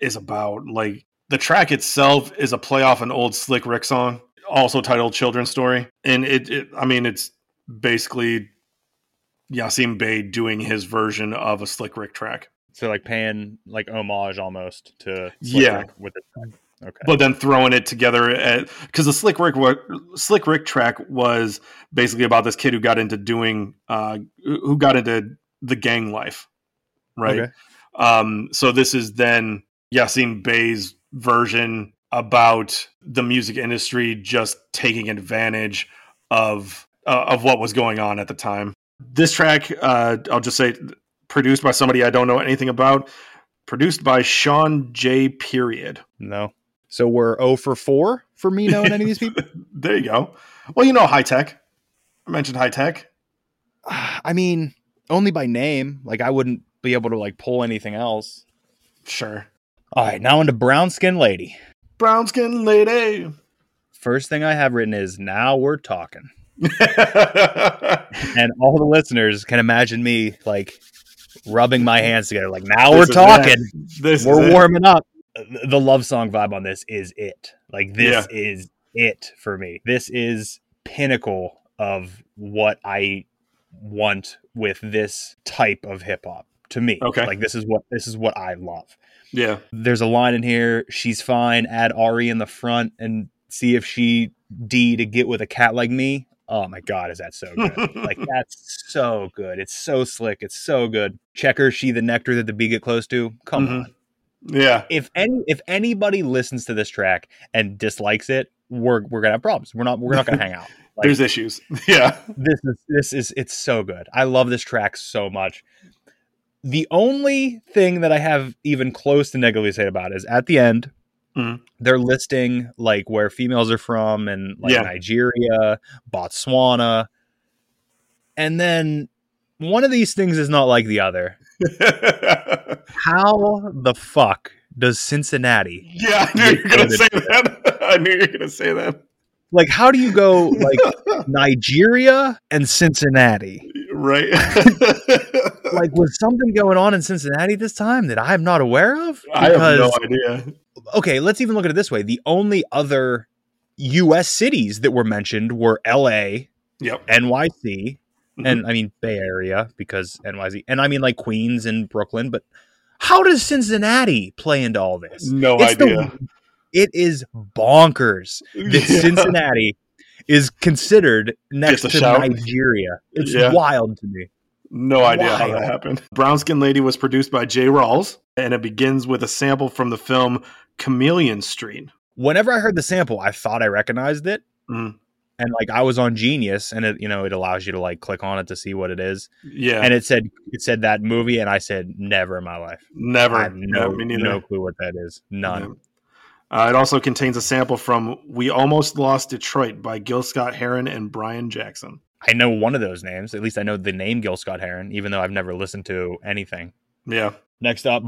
is about. Like the track itself is a play off an old Slick Rick song, also titled "Children's Story," and it, it I mean, it's basically Yasiin Bey doing his version of a Slick Rick track, So like paying like homage almost to Yeah. Rick with the okay. but then throwing it together because the Slick Rick Slick Rick track was basically about this kid who got into doing uh, who got into the gang life, right? Okay. Um, so this is then Yasiin Bey's version about the music industry just taking advantage of uh, of what was going on at the time. This track, uh, I'll just say, produced by somebody I don't know anything about. Produced by Shawn J. Period. No. So we're 0 for 4 for me knowing any of these people? There you go. Well, you know, Hi-Tek. I mentioned Hi-Tek. I mean, only by name. Like I wouldn't be able to like pull anything else. Sure. All right, now into brown skin lady. Brown skin lady. First thing I have written is now we're talking. And all the listeners can imagine me like rubbing my hands together like now This we're talking. This We're is it. warming up. The love song vibe on this is it. Like this Yeah. is it for me. This is pinnacle of what I want with this type of hip hop to me. Okay. Like this is what this is what I love. Yeah. There's a line in here, she's fine, add Ari in the front and see if she D to get with a cat like me. Oh my god, is that so good? like that's so good. It's so slick. It's so good. Checker, she the nectar that the bee get close to. Come Mhm. on. Yeah. If any if anybody listens to this track and dislikes it, we're we're gonna have problems. We're not we're not gonna hang out. Like, There's issues. Yeah. this is this is it's so good. I love this track so much. The only thing that I have even close to negatively say about is at the end, Mhm. they're listing like where females are from and like Yeah. Nigeria, Botswana, and then one of these things is not like the other. How the fuck does Cincinnati yeah, I knew you were gonna say that. I knew you were gonna say that. like? How do you go like Nigeria and Cincinnati? Right. like was something going on in Cincinnati this time that I'm not aware of? I have no idea. okay, let's even look at it this way. The only other US cities that were mentioned were LA, Yep. NYC, Mm-hmm. and I mean Bay Area because NYC, and I mean like Queens and Brooklyn, but how does Cincinnati play into all this? No It's the- idea. it is bonkers that Yeah. Cincinnati is considered next to shout. Nigeria. It's Yeah. wild to me. No idea how that happened. Brown Skin Lady was produced by J. Rawls, and it begins with a sample from the film Chameleon Street. Whenever I heard the sample, I thought I recognized it. Mhm. And like I was on Genius and it, you know, it allows you to like click on it to see what it is. Yeah. And it said it said that movie and I said never in my life. Never. I have no, no clue what that is. None. Uh, it also contains a sample from We Almost Lost Detroit by Gil Scott Heron and Brian Jackson. I know one of those names. At least I know the name Gil Scott Heron, even though I've never listened to anything. Yeah. Next up,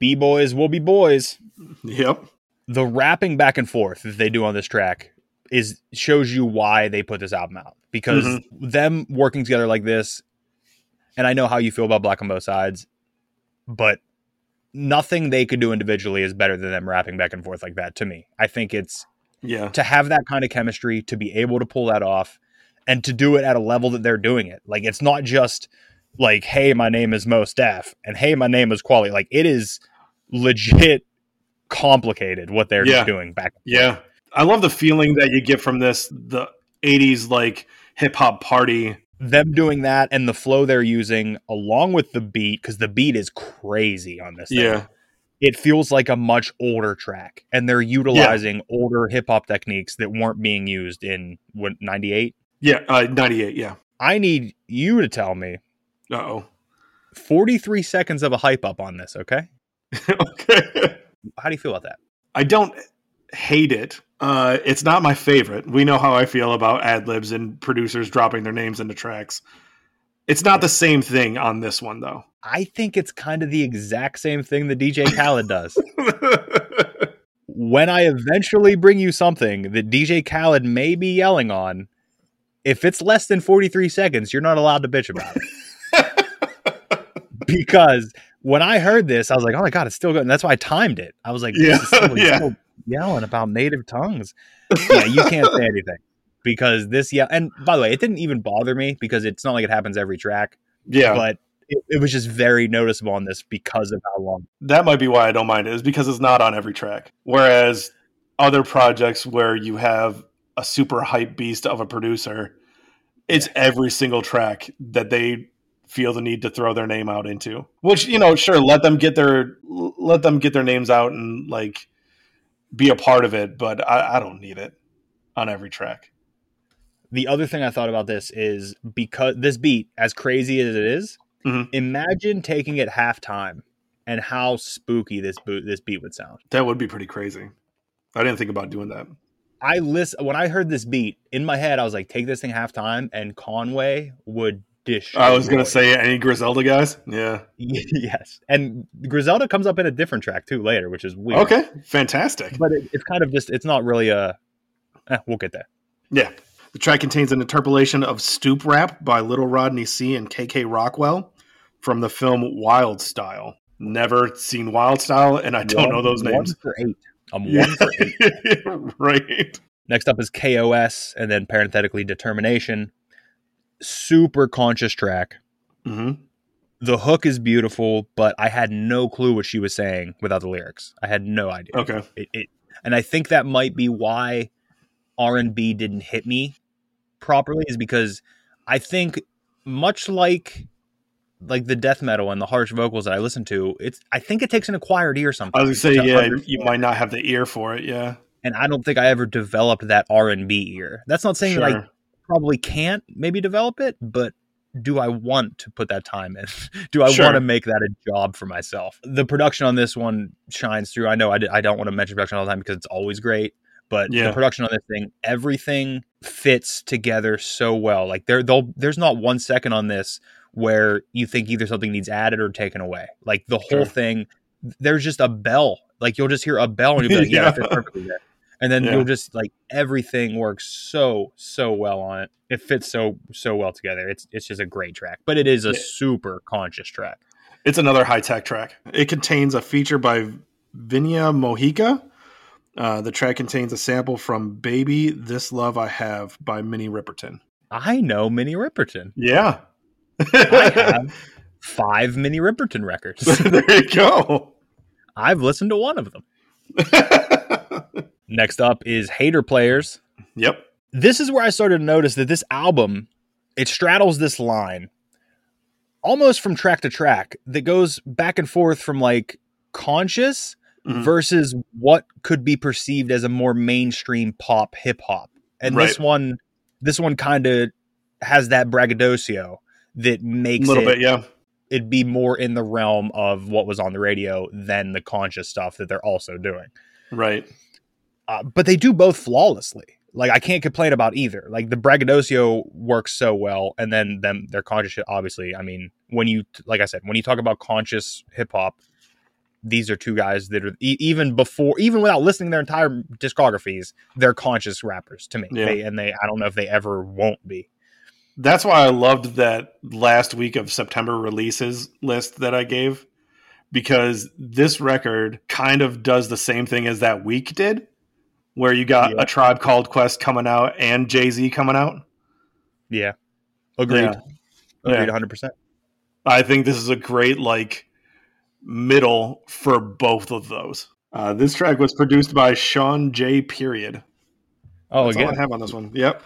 B Boys will be boys. Yep. The rapping back and forth that they do on this track is shows you why they put this album out. Because Mm-hmm. them working together like this, and I know how you feel about Black on Both Sides, but nothing they could do individually is better than them rapping back and forth like that to me. I think it's Yeah. to have that kind of chemistry, to be able to pull that off, and to do it at a level that they're doing it. Like it's not just like, hey, my name is Mos Def, and hey, my name is Kweli. Like it is legit complicated what they're Yeah. doing back. Yeah. I love the feeling that you get from this, the 80s like hip hop party. Them doing that and the flow they're using along with the beat, because the beat is crazy on this. thing. Yeah. It feels like a much older track, and they're utilizing older hip hop techniques that weren't being used in what ninety eight. Yeah. Uh, 98. Yeah. I need you to tell me Uh oh. 43 seconds of a hype up on this, okay? okay. How do you feel about that? I don't hate it. Uh, it's not my favorite. We know how I feel about ad libs and producers dropping their names into tracks. It's not the same thing on this one, though. I think it's kind of the exact same thing that DJ Khaled does. when I eventually bring you something that DJ Khaled may be yelling on, if it's less than 43 seconds, you're not allowed to bitch about it. because when I heard this, I was like, oh my God, it's still good. And that's why I timed it. I was like, Yeah, yeah. still yelling about native tongues. Yeah, you can't say anything because this, yeah. And by the way, it didn't even bother me because it's not like it happens every track. Yeah, but it, it was just very noticeable on this because of how long. that might be why I don't mind it. Is because it's not on every track. Whereas other projects where you have a super hype beast of a producer, it's every single track that they feel the need to throw their name out into. Which you know, sure, let them get their let them get their names out and like be a part of it. But I, I don't need it on every track. The other thing I thought about this is because this beat, as crazy as it is, Mhm. imagine taking it halftime and how spooky this boot this beat would sound. That would be pretty crazy. I didn't think about doing that. I list when I heard this beat in my head, I was like, take this thing halftime, and Conway would dish. I was gonna say any Griselda guys. Yeah. yes, and Griselda comes up in a different track too later, which is weird. Okay. Fantastic. but it, it's kind of just it's not really a. Eh, we'll get there. Yeah. The track contains an interpolation of Stoop Rap by Little Rodney C and KK Rockwell from the film Wild Style. Never seen Wild Style, and I don't know those One names. for eight. I'm Yeah. one for eight. right. Next up is KOS, and then parenthetically determination. Super conscious track. hmm The hook is beautiful, but I had no clue what she was saying without the lyrics. I had no idea. Okay. It, it, and I think that might be why R and B didn't hit me properly, is because I think much like like the death metal and the harsh vocals that I listen to, it's I think it takes an acquired ear something. I sometimes. was gonna say, yeah, understand. you might not have the ear for it. Yeah. and I don't think I ever developed that R and B ear. That's not saying that I Sure. Probably can't maybe develop it, but do I want to put that time in? do I Sure. want to make that a job for myself? The production on this one shines through. I know I, I don't want to mention production all the time because it's always great, but Yeah. the production on this thing, everything fits together so well. Like there, they'll, there's not one second on this where you think either something needs added or taken away. Like the whole Sure. thing, there's just a bell. Like you'll just hear a bell and you'll be like, yeah, Yeah. perfectly there and then Yeah. you'll just like everything works so so well on it. It fits so so well together. It's it's just a great track, but it is a Yeah. super conscious track. It's another Hi-Tek track. It contains a feature by Vinia Mojica. Uh, the track contains a sample from Baby This Love I Have by Minnie Riperton. I know Minnie Riperton. Yeah. I have five Minnie Riperton records. there you go. I've listened to one of them. Next up is Hater Players. yep. This is where I started to notice that this album it straddles this line almost from track to track that goes back and forth from like conscious Mhm. versus what could be perceived as a more mainstream pop hip hop. And this one this one kind of has that braggadocio that makes A little it bit, yeah. it'd be more in the realm of what was on the radio than the conscious stuff that they're also doing. Right. Uh, but they do both flawlessly. Like I can't complain about either. Like the braggadocio works so well, and then them their conscious shit. Obviously, I mean, when you like I said, when you talk about conscious hip hop, these are two guys that are e- even before, even without listening to their entire discographies, they're conscious rappers to me. Yeah. They, and they, I don't know if they ever won't be. That's why I loved that last week of September releases list that I gave because this record kind of does the same thing as that week did, where you got Yeah. a tribe called Quest coming out and Jay Z coming out. Yeah, agreed. Yeah. Agreed, Yeah. hundred percent. I think this is a great like middle for both of those. Uh, this track was produced by Shawn J. Period. Oh, That's again. I have on this one. Yep.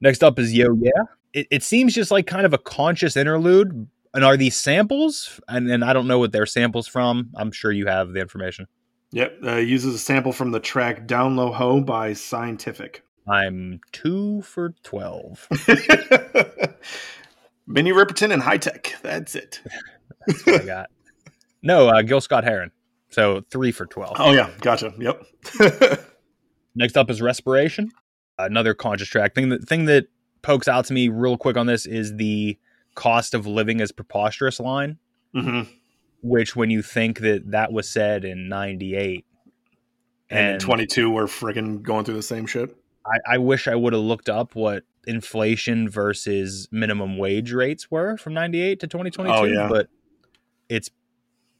Next up is Yo Yeah. It, it seems just like kind of a conscious interlude. And are these samples? And, and I don't know what they're samples from. I'm sure you have the information. Yep. Uh, uses a sample from the track Down Low Ho by Scientific. I'm two for 12. Minnie Riperton and Hi-Tek. That's it. That's what I got. No, uh, Gil Scott Heron. So three for 12. Oh, yeah. Gotcha. Yep. Next up is Respiration, another conscious track. Thing that thing that pokes out to me real quick on this is the cost of living is preposterous line, hmm which when you think that that was said in 98 And, in 22, we're friggin' going through the same shit. I, I wish I would have looked up what inflation versus minimum wage rates were from 98 to 2022, Oh, yeah. but it's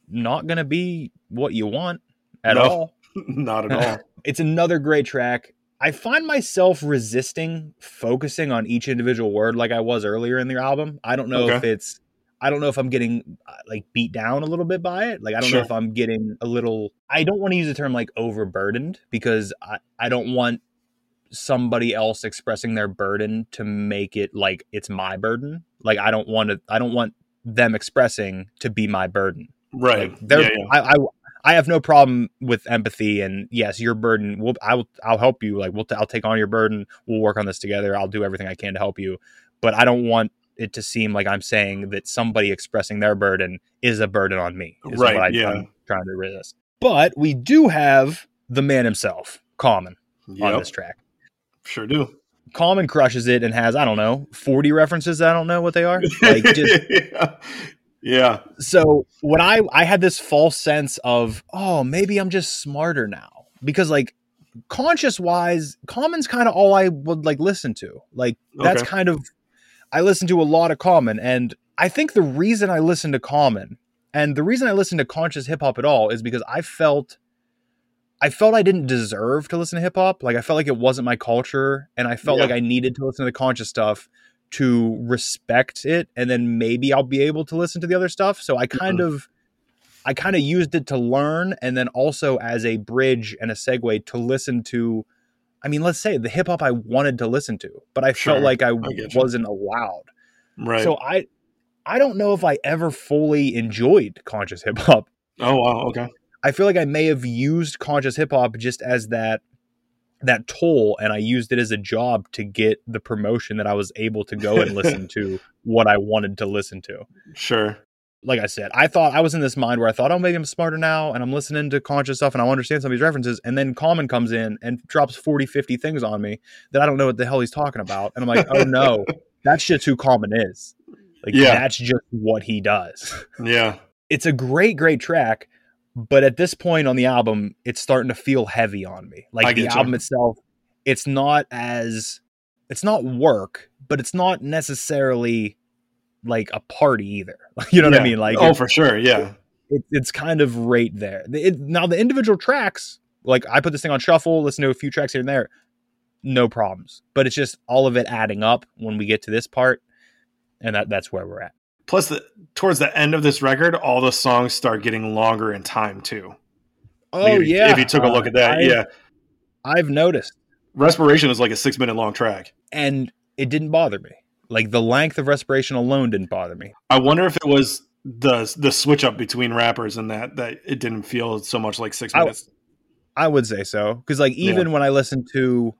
not going to be what you want at No. all. Not at all. It's another great track. I find myself resisting focusing on each individual word like I was earlier in the album. I don't know if it's I don't know if I'm getting uh, like beat down a little bit by it. Like I don't Sure. know if I'm getting a little. I don't want to use the term like overburdened because I I don't want somebody else expressing their burden to make it like it's my burden. Like I don't want to. I don't want them expressing to be my burden. Right. Like yeah, yeah. I, I I have no problem with empathy and yes, your burden. We'll, I will, I'll help you. Like we'll, t- I'll take on your burden. We'll work on this together. I'll do everything I can to help you. But I don't want it to seem like I'm saying that somebody expressing their burden is a burden on me. Is Right, I, yeah. I'm trying to resist. But we do have the man himself, Common, on this track. sure do. Common crushes it and has I don't know forty references. I don't know what they are. Like just yeah. yeah. so when I I had this false sense of oh maybe I'm just smarter now because like conscious wise common's kind of all I would like listen to like that's Okay. kind of I listen to a lot of common and I think the reason I listen to common and the reason I listen to conscious hip hop at all is because I felt I felt I didn't deserve to listen to hip hop like I felt like it wasn't my culture and I felt Yeah. like I needed to listen to the conscious stuff to respect it and then maybe I'll be able to listen to the other stuff. So I kind mm-hmm. of I kind of used it to learn and then also as a bridge and a segue to listen to I mean, let's say the hip hop I wanted to listen to, but I Sure. felt like I, you. wasn't allowed. Right. So I I don't know if I ever fully enjoyed conscious hip hop. oh wow. Okay. I feel like I may have used conscious hip hop just as that that toll and I used it as a job to get the promotion that I was able to go and listen to what I wanted to listen to. Sure. Like I said, I thought I was in this mind where I thought, oh, maybe I'm smarter now and I'm listening to conscious stuff and I understand some of these references. And then Common comes in and drops 40, 50 things on me that I don't know what the hell he's talking about. And I'm like, oh no, that's just who Common is. Like, Yeah. that's just what he does. Yeah. it's a great, great track. But at this point on the album, it's starting to feel heavy on me. Like the you. album itself, it's not as it's not work, but it's not necessarily like a party either. You know what I mean? Like oh, for sure. Yeah. it, it's kind of right there. It- now the individual tracks, like I put this thing on shuffle, listen to a few tracks here and there, no problems. But it's just all of it adding up when we get to this part, and that that's where we're at. Plus, the towards the end of this record, all the songs start getting longer in time too. Oh Like, if, yeah, If you took a look Uh, at that, I- yeah. I've noticed. Respiration is like a six minute long track. and it didn't bother me. Like the length of respiration alone didn't bother me. I wonder if it was the the switch up between rappers and that that it didn't feel so much like six minutes. I would say so because like even when I listened to,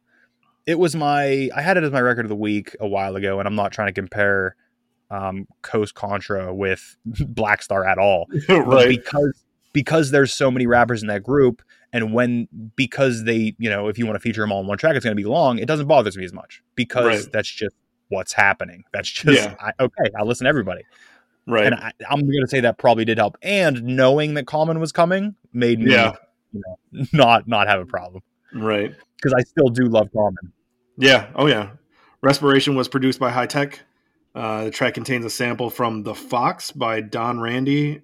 it was my I had it as my record of the week a while ago, and I'm not trying to compare um, Coast Contra with Black Star at all, but because because there's so many rappers in that group, and when because they you know if you want to feature them all in one track, it's going to be long. It doesn't bother me as much because Right. that's just what's happening. That's just Yeah. I, okay. I listen to everybody. right. and I, I'm going to say that probably did help. And knowing that Common was coming made me, Yeah. you know, not not have a problem right. because I still do love Common. Yeah. Oh, yeah. Respiration was produced by Hi-Tek. Uh, the track contains a sample from The Fox by Don Randi,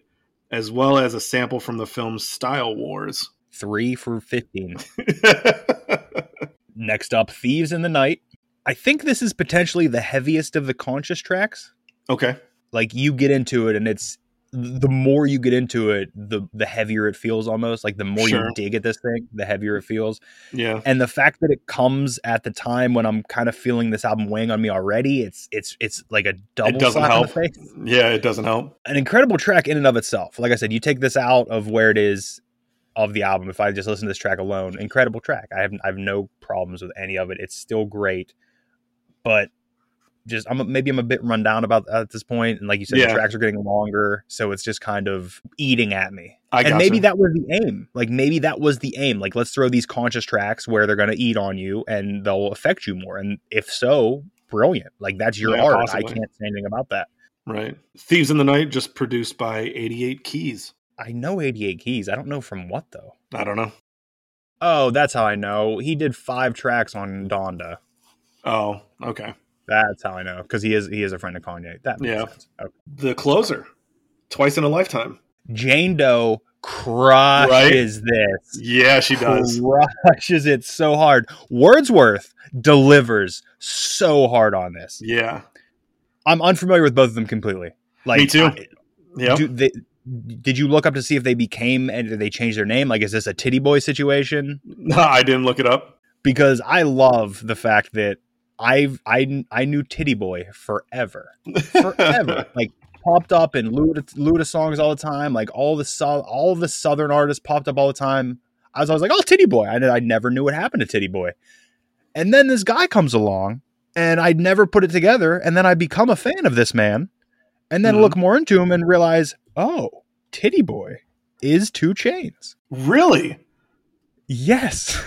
as well as a sample from the film Style Wars. Three for fifteen. Next up, Thieves in the Night. I think this is potentially the heaviest of the conscious tracks. okay. Like you get into it, and it's the more you get into it, the the heavier it feels. Almost like the more Sure. you dig at this thing, the heavier it feels. Yeah. and the fact that it comes at the time when I'm kind of feeling this album weighing on me already, it's it's it's like a double it doesn't help. in the face. Yeah, it doesn't help. An incredible track in and of itself. Like I said, you take this out of where it is of the album. If I just listen to this track alone, incredible track. I have I have no problems with any of it. It's still great, but just I'm maybe I'm a bit run down about that at this. And like you said, Yeah. the tracks are getting longer, so it's just kind of eating at me I and maybe that was the aim. Like maybe that was the aim. Like let's throw these conscious tracks where they're going to eat on you and they'll affect you more. And if so, brilliant. Like that's your Yeah, art. possibly. I can't say anything about that. Right. Thieves in the Night, just produced by 88 Keys. I know 88 keys. I don't know from what though. I don't know. Oh, that's how I know. He did five tracks on Donda. Oh, okay. That's how I know because he is he is a friend of Kanye. That makes Yeah. sense. Okay. The Closer, Twice in a Lifetime. Jane Doe crushes this. Yeah, she does. Crushes it so hard. Wordsworth delivers so hard on this. Yeah. I'm unfamiliar with both of them completely. Like Me too. I- Yep. do they, did you look up to see if they became and did they change their name? Like, is this a titty boy situation? No, I didn't look it up. Because I love the fact that I've I I knew Titty Boy forever, forever. like popped up in Luda, Luda songs all the time. Like all the all the Southern artists popped up all the time. I was always like, oh, Titty Boy. I I never knew what happened to Titty Boy. And then this guy comes along, and I'd never put it together. And then I become a fan of this man, and then Mhm. look more into him and realize, oh, Titty Boy is 2 Chainz. Really? Yes.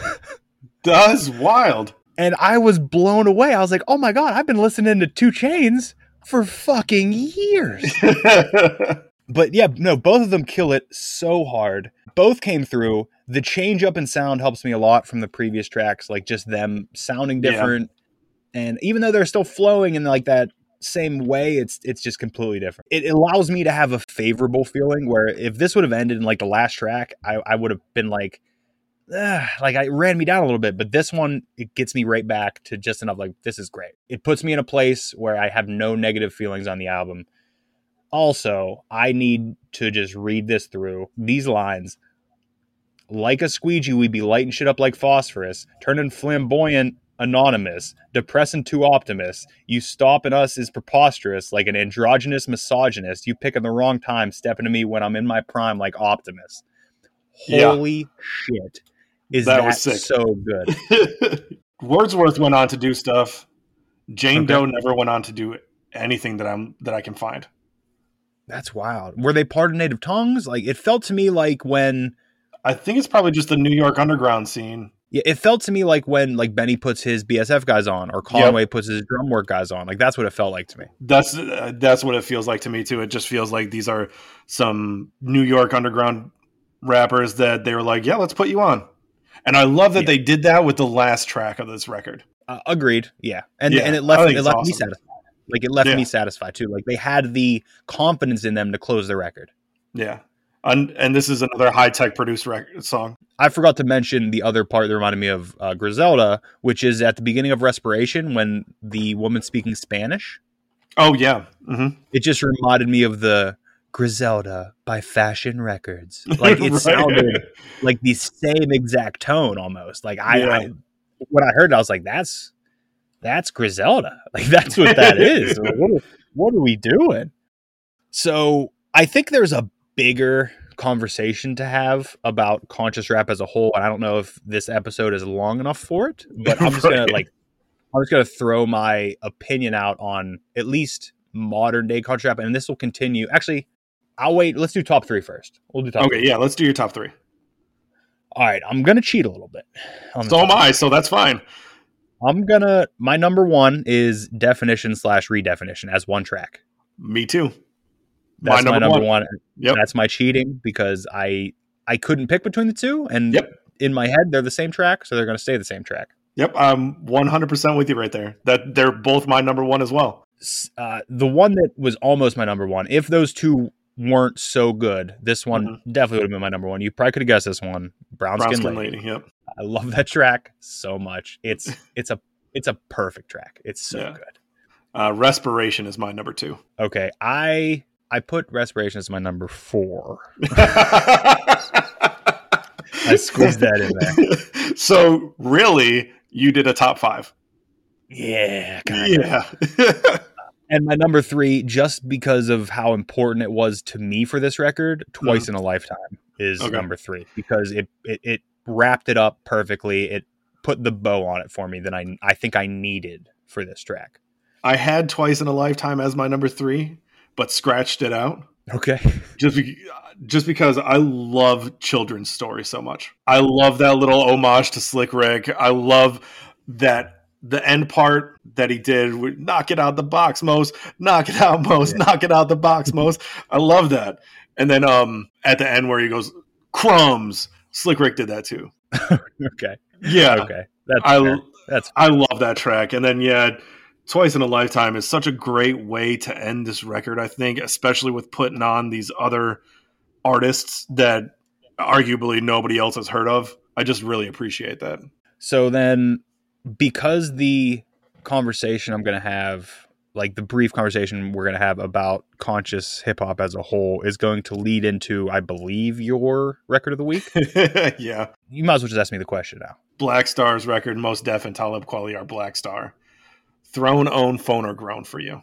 That's wild. And I was blown away. I was like, "Oh my god, I've been listening to 2 Chainz for fucking years." but yeah, no, both of them kill it so hard. Both came through. The change up in sound helps me a lot from the previous tracks, like just them sounding Yeah. different. And even though they're still flowing in like that same way, it's it's just completely different. It allows me to have a favorable feeling where if this would have ended in like the last track, I, I would have been like, "Ugh," like I ran me down a little bit. But this one, it gets me right back to just enough like this is great. It puts me in a place where I have no negative feelings on the album. Also, I need to just read this through these lines. Like a squeegee, we be lighting shit up like phosphorus, turning flamboyant anonymous, depressing to optimist. You stopping us is preposterous, like an androgynous misogynist. You picking the wrong time, stepping to me when I'm in my prime, like Optimus. Yeah. Holy shit! Is That that, was sick. so good? Wordsworth went on to do stuff. Jane Okay. Doe never went on to do anything that I'm that I can find. That's wild. Were they part of Native Tongues? Like it felt to me like when I think it's probably just the New York underground scene. Yeah, it felt to me like when like Benny puts his BSF guys on or Conway puts his Drumwork guys on. Like that's what it felt like to me. That's uh, that's what it feels like to me too. It just feels like these are some New York underground rappers that they were like, "Yeah, let's put you on." And I love that Yeah. they did that with the last track of this record. Uh, agreed. Yeah, and Yeah, and it left it left me satisfied. Like it left Yeah. me satisfied too. Like they had the confidence in them to close the record. Yeah, and and this is another Hi-Tek produced record song. I forgot to mention the other part that reminded me of uh, Griselda, which is at the beginning of Respiration when the woman speaking Spanish. Oh yeah, hmm It just reminded me of the Griselda by Fashion Records. Like it Right. sounded like the same exact tone almost. Like I, Yeah. I when I heard it, I was like, that's that's Griselda. Like that's what that is. Like, what, are, what are we doing? So I think there's a bigger conversation to have about conscious rap as a whole. And I don't know if this episode is long enough for it, but I'm just gonna like I'm just gonna throw my opinion out on at least modern day conscious rap, and this will continue. Actually, I'll wait. Let's do top three first. We'll do top. Okay, three. yeah, let's do your top three. All right, I'm gonna cheat a little bit. So am. I, so that's fine. I'm gonna. My number one is definition slash redefinition as one track. Me too. That's my number, one. Yep. That's my cheating because I I couldn't pick between the two, and Yep. in my head they're the same track, so they're gonna stay the same track. Yep, I'm 100% with you right there. That they're both my number one as well. Uh, the one that was almost my number one. If those two weren't so good, this one definitely would have been my number one. You probably could have guessed this one. Brown, Brown skin, Skin lady. Lady. Yep. I love that track so much. It's it's a it's a perfect track. It's so Yeah. good. Uh, Respiration is my number two. Okay, I I put respiration as my number four. I squeezed that in there. So really, you did a top five. Yeah, kinda. Yeah. And my number three, just because of how important it was to me for this record, twice in a lifetime is Mm-hmm. Okay. number three because it, it it wrapped it up perfectly. It put the bow on it for me that I I think I needed for this track. I had Twice in a Lifetime as my number three, but scratched it out. Okay. just be- just because I love children's stories so much. I love that little homage to Slick Rick. I love that the end part that he did with knock it out the box most knock it out most knock it out the box most i love that and then um at the end where he goes crumbs slick rick did that too okay. yeah Okay. That's I- fair. that's I love that track. And then yeah, Twice in a Lifetime is such a great way to end this record, I think, especially with putting on these other artists that arguably nobody else has heard of. I just really appreciate that. So then, because the conversation I'm going to have like the brief conversation we're going to have about conscious hip hop as a whole is going to lead into, I believe, your record of the week. yeah. You might as well just ask me the question now. Black Star's record, Mos Def and Talib Kweli are Black Star. Throne, own, phone, or grown for you.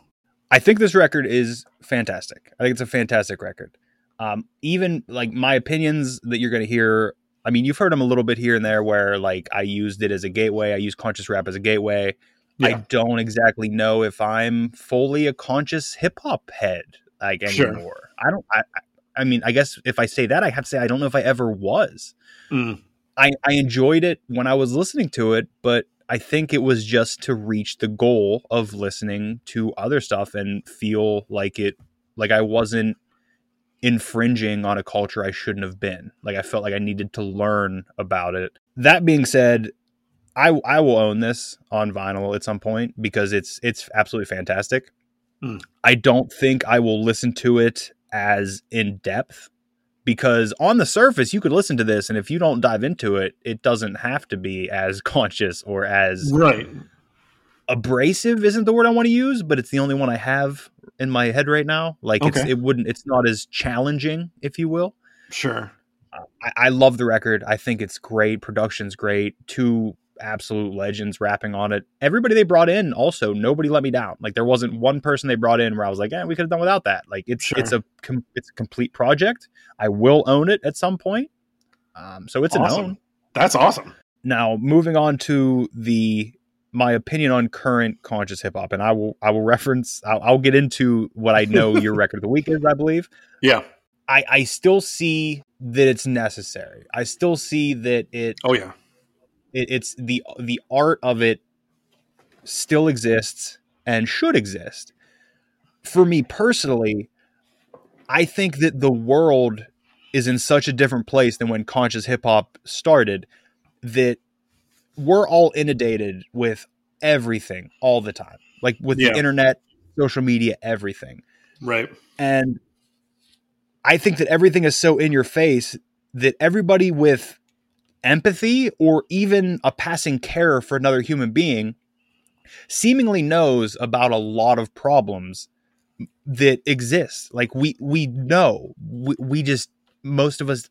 I think this record is fantastic. I think it's a fantastic record. Um, even like my opinions that you're going to hear. I mean, you've heard them a little bit here and there where like I used it as a gateway. I use conscious rap as a gateway. I don't exactly know if I'm fully a conscious hip hop head like Sure. anymore. I don't. I, I- I mean, I guess if I say that, I have to say I don't know if I ever was. Mm, I, I enjoyed it when I was listening to it, but I think it was just to reach the goal of listening to other stuff and feel like it, like I wasn't infringing on a culture I shouldn't have been. Like I felt like I needed to learn about it. That being said, I I will own this on vinyl at some point because it's it's absolutely fantastic. Mm. I don't think I will listen to it as in depth because on the surface you could listen to this and if you don't dive into it it doesn't have to be as conscious or as right. Abrasive isn't the word I want to use but it's the only one I have in my head right now like it's it wouldn't it's not as challenging if you will Sure. I, I love the record. I think it's great. Production's great. Two absolute legends rapping on it. Everybody they brought in also nobody let me down. Like there wasn't one person they brought in where I was like, yeah, we could have done without that. Like it's Sure. it's a com- it's a complete project. I will own it at some point. Um, so it's a Awesome. known. That's awesome. Now moving on to the my opinion on current conscious hip hop, and I will I will reference I'll, I'll get into what I know your record of the week is. I believe. Yeah. I, I still see that it's necessary. I still see that it, Oh, yeah. it it's the the art of it still exists and should exist. For me personally, I think that the world is in such a different place than when conscious hip hop started that we're all inundated with everything all the time. Like with Yeah. the internet, social media, everything. Right. And I think that everything is so in your face that everybody with empathy or even a passing care for another human being seemingly knows about a lot of problems that exist. Like we we know we, we just most of us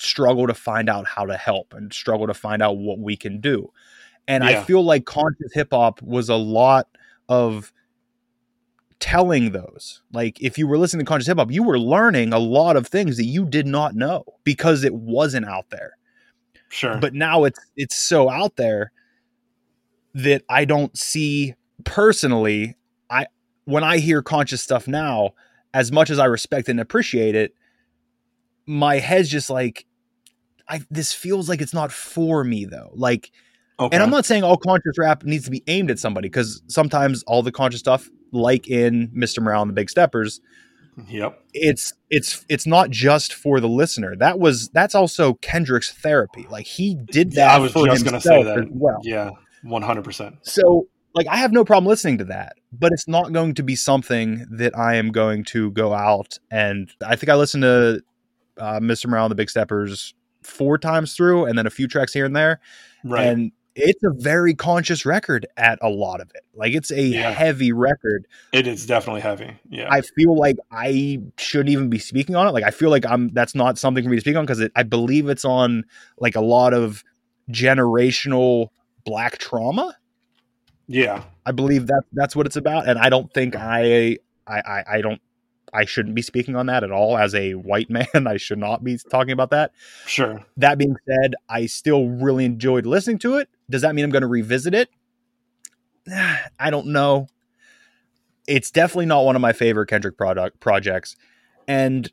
struggle to find out how to help and struggle to find out what we can do. And I feel like conscious hip hop was a lot of telling those. Like if you were listening to conscious hip hop, you were learning a lot of things that you did not know because it wasn't out there. Sure. But now it's it's so out there that I don't see personally I when I hear conscious stuff now, as much as I respect and appreciate it, my head's just like I this feels like it's not for me though. Like okay. and I'm not saying all conscious rap needs to be aimed at somebody because sometimes all the conscious stuff, like in Mr. Morale and the Big Steppers, Yep. it's it's it's not just for the listener. That was that's also Kendrick's therapy. Like he did that Yeah, I was just gonna say that. well. Yeah. One hundred percent. So like I have no problem listening to that, but it's not going to be something that I am going to go out and I think I listened to uh, Mr. Morale and the Big Steppers four times through, and then a few tracks here and there. Right. And it's a very conscious record at a lot of it. Like it's a Yeah. heavy record. it is definitely heavy. Yeah. I feel like I shouldn't even be speaking on it. Like I feel like I'm that's not something for me to speak on because I believe it's on like a lot of generational black trauma. yeah. I believe that that's what it's about, and I don't think I I I, I don't I shouldn't be speaking on that at all as a white man. I should not be talking about that. Sure. That being said, I still really enjoyed listening to it. Does that mean I'm going to revisit it? I don't know. It's definitely not one of my favorite Kendrick product projects. And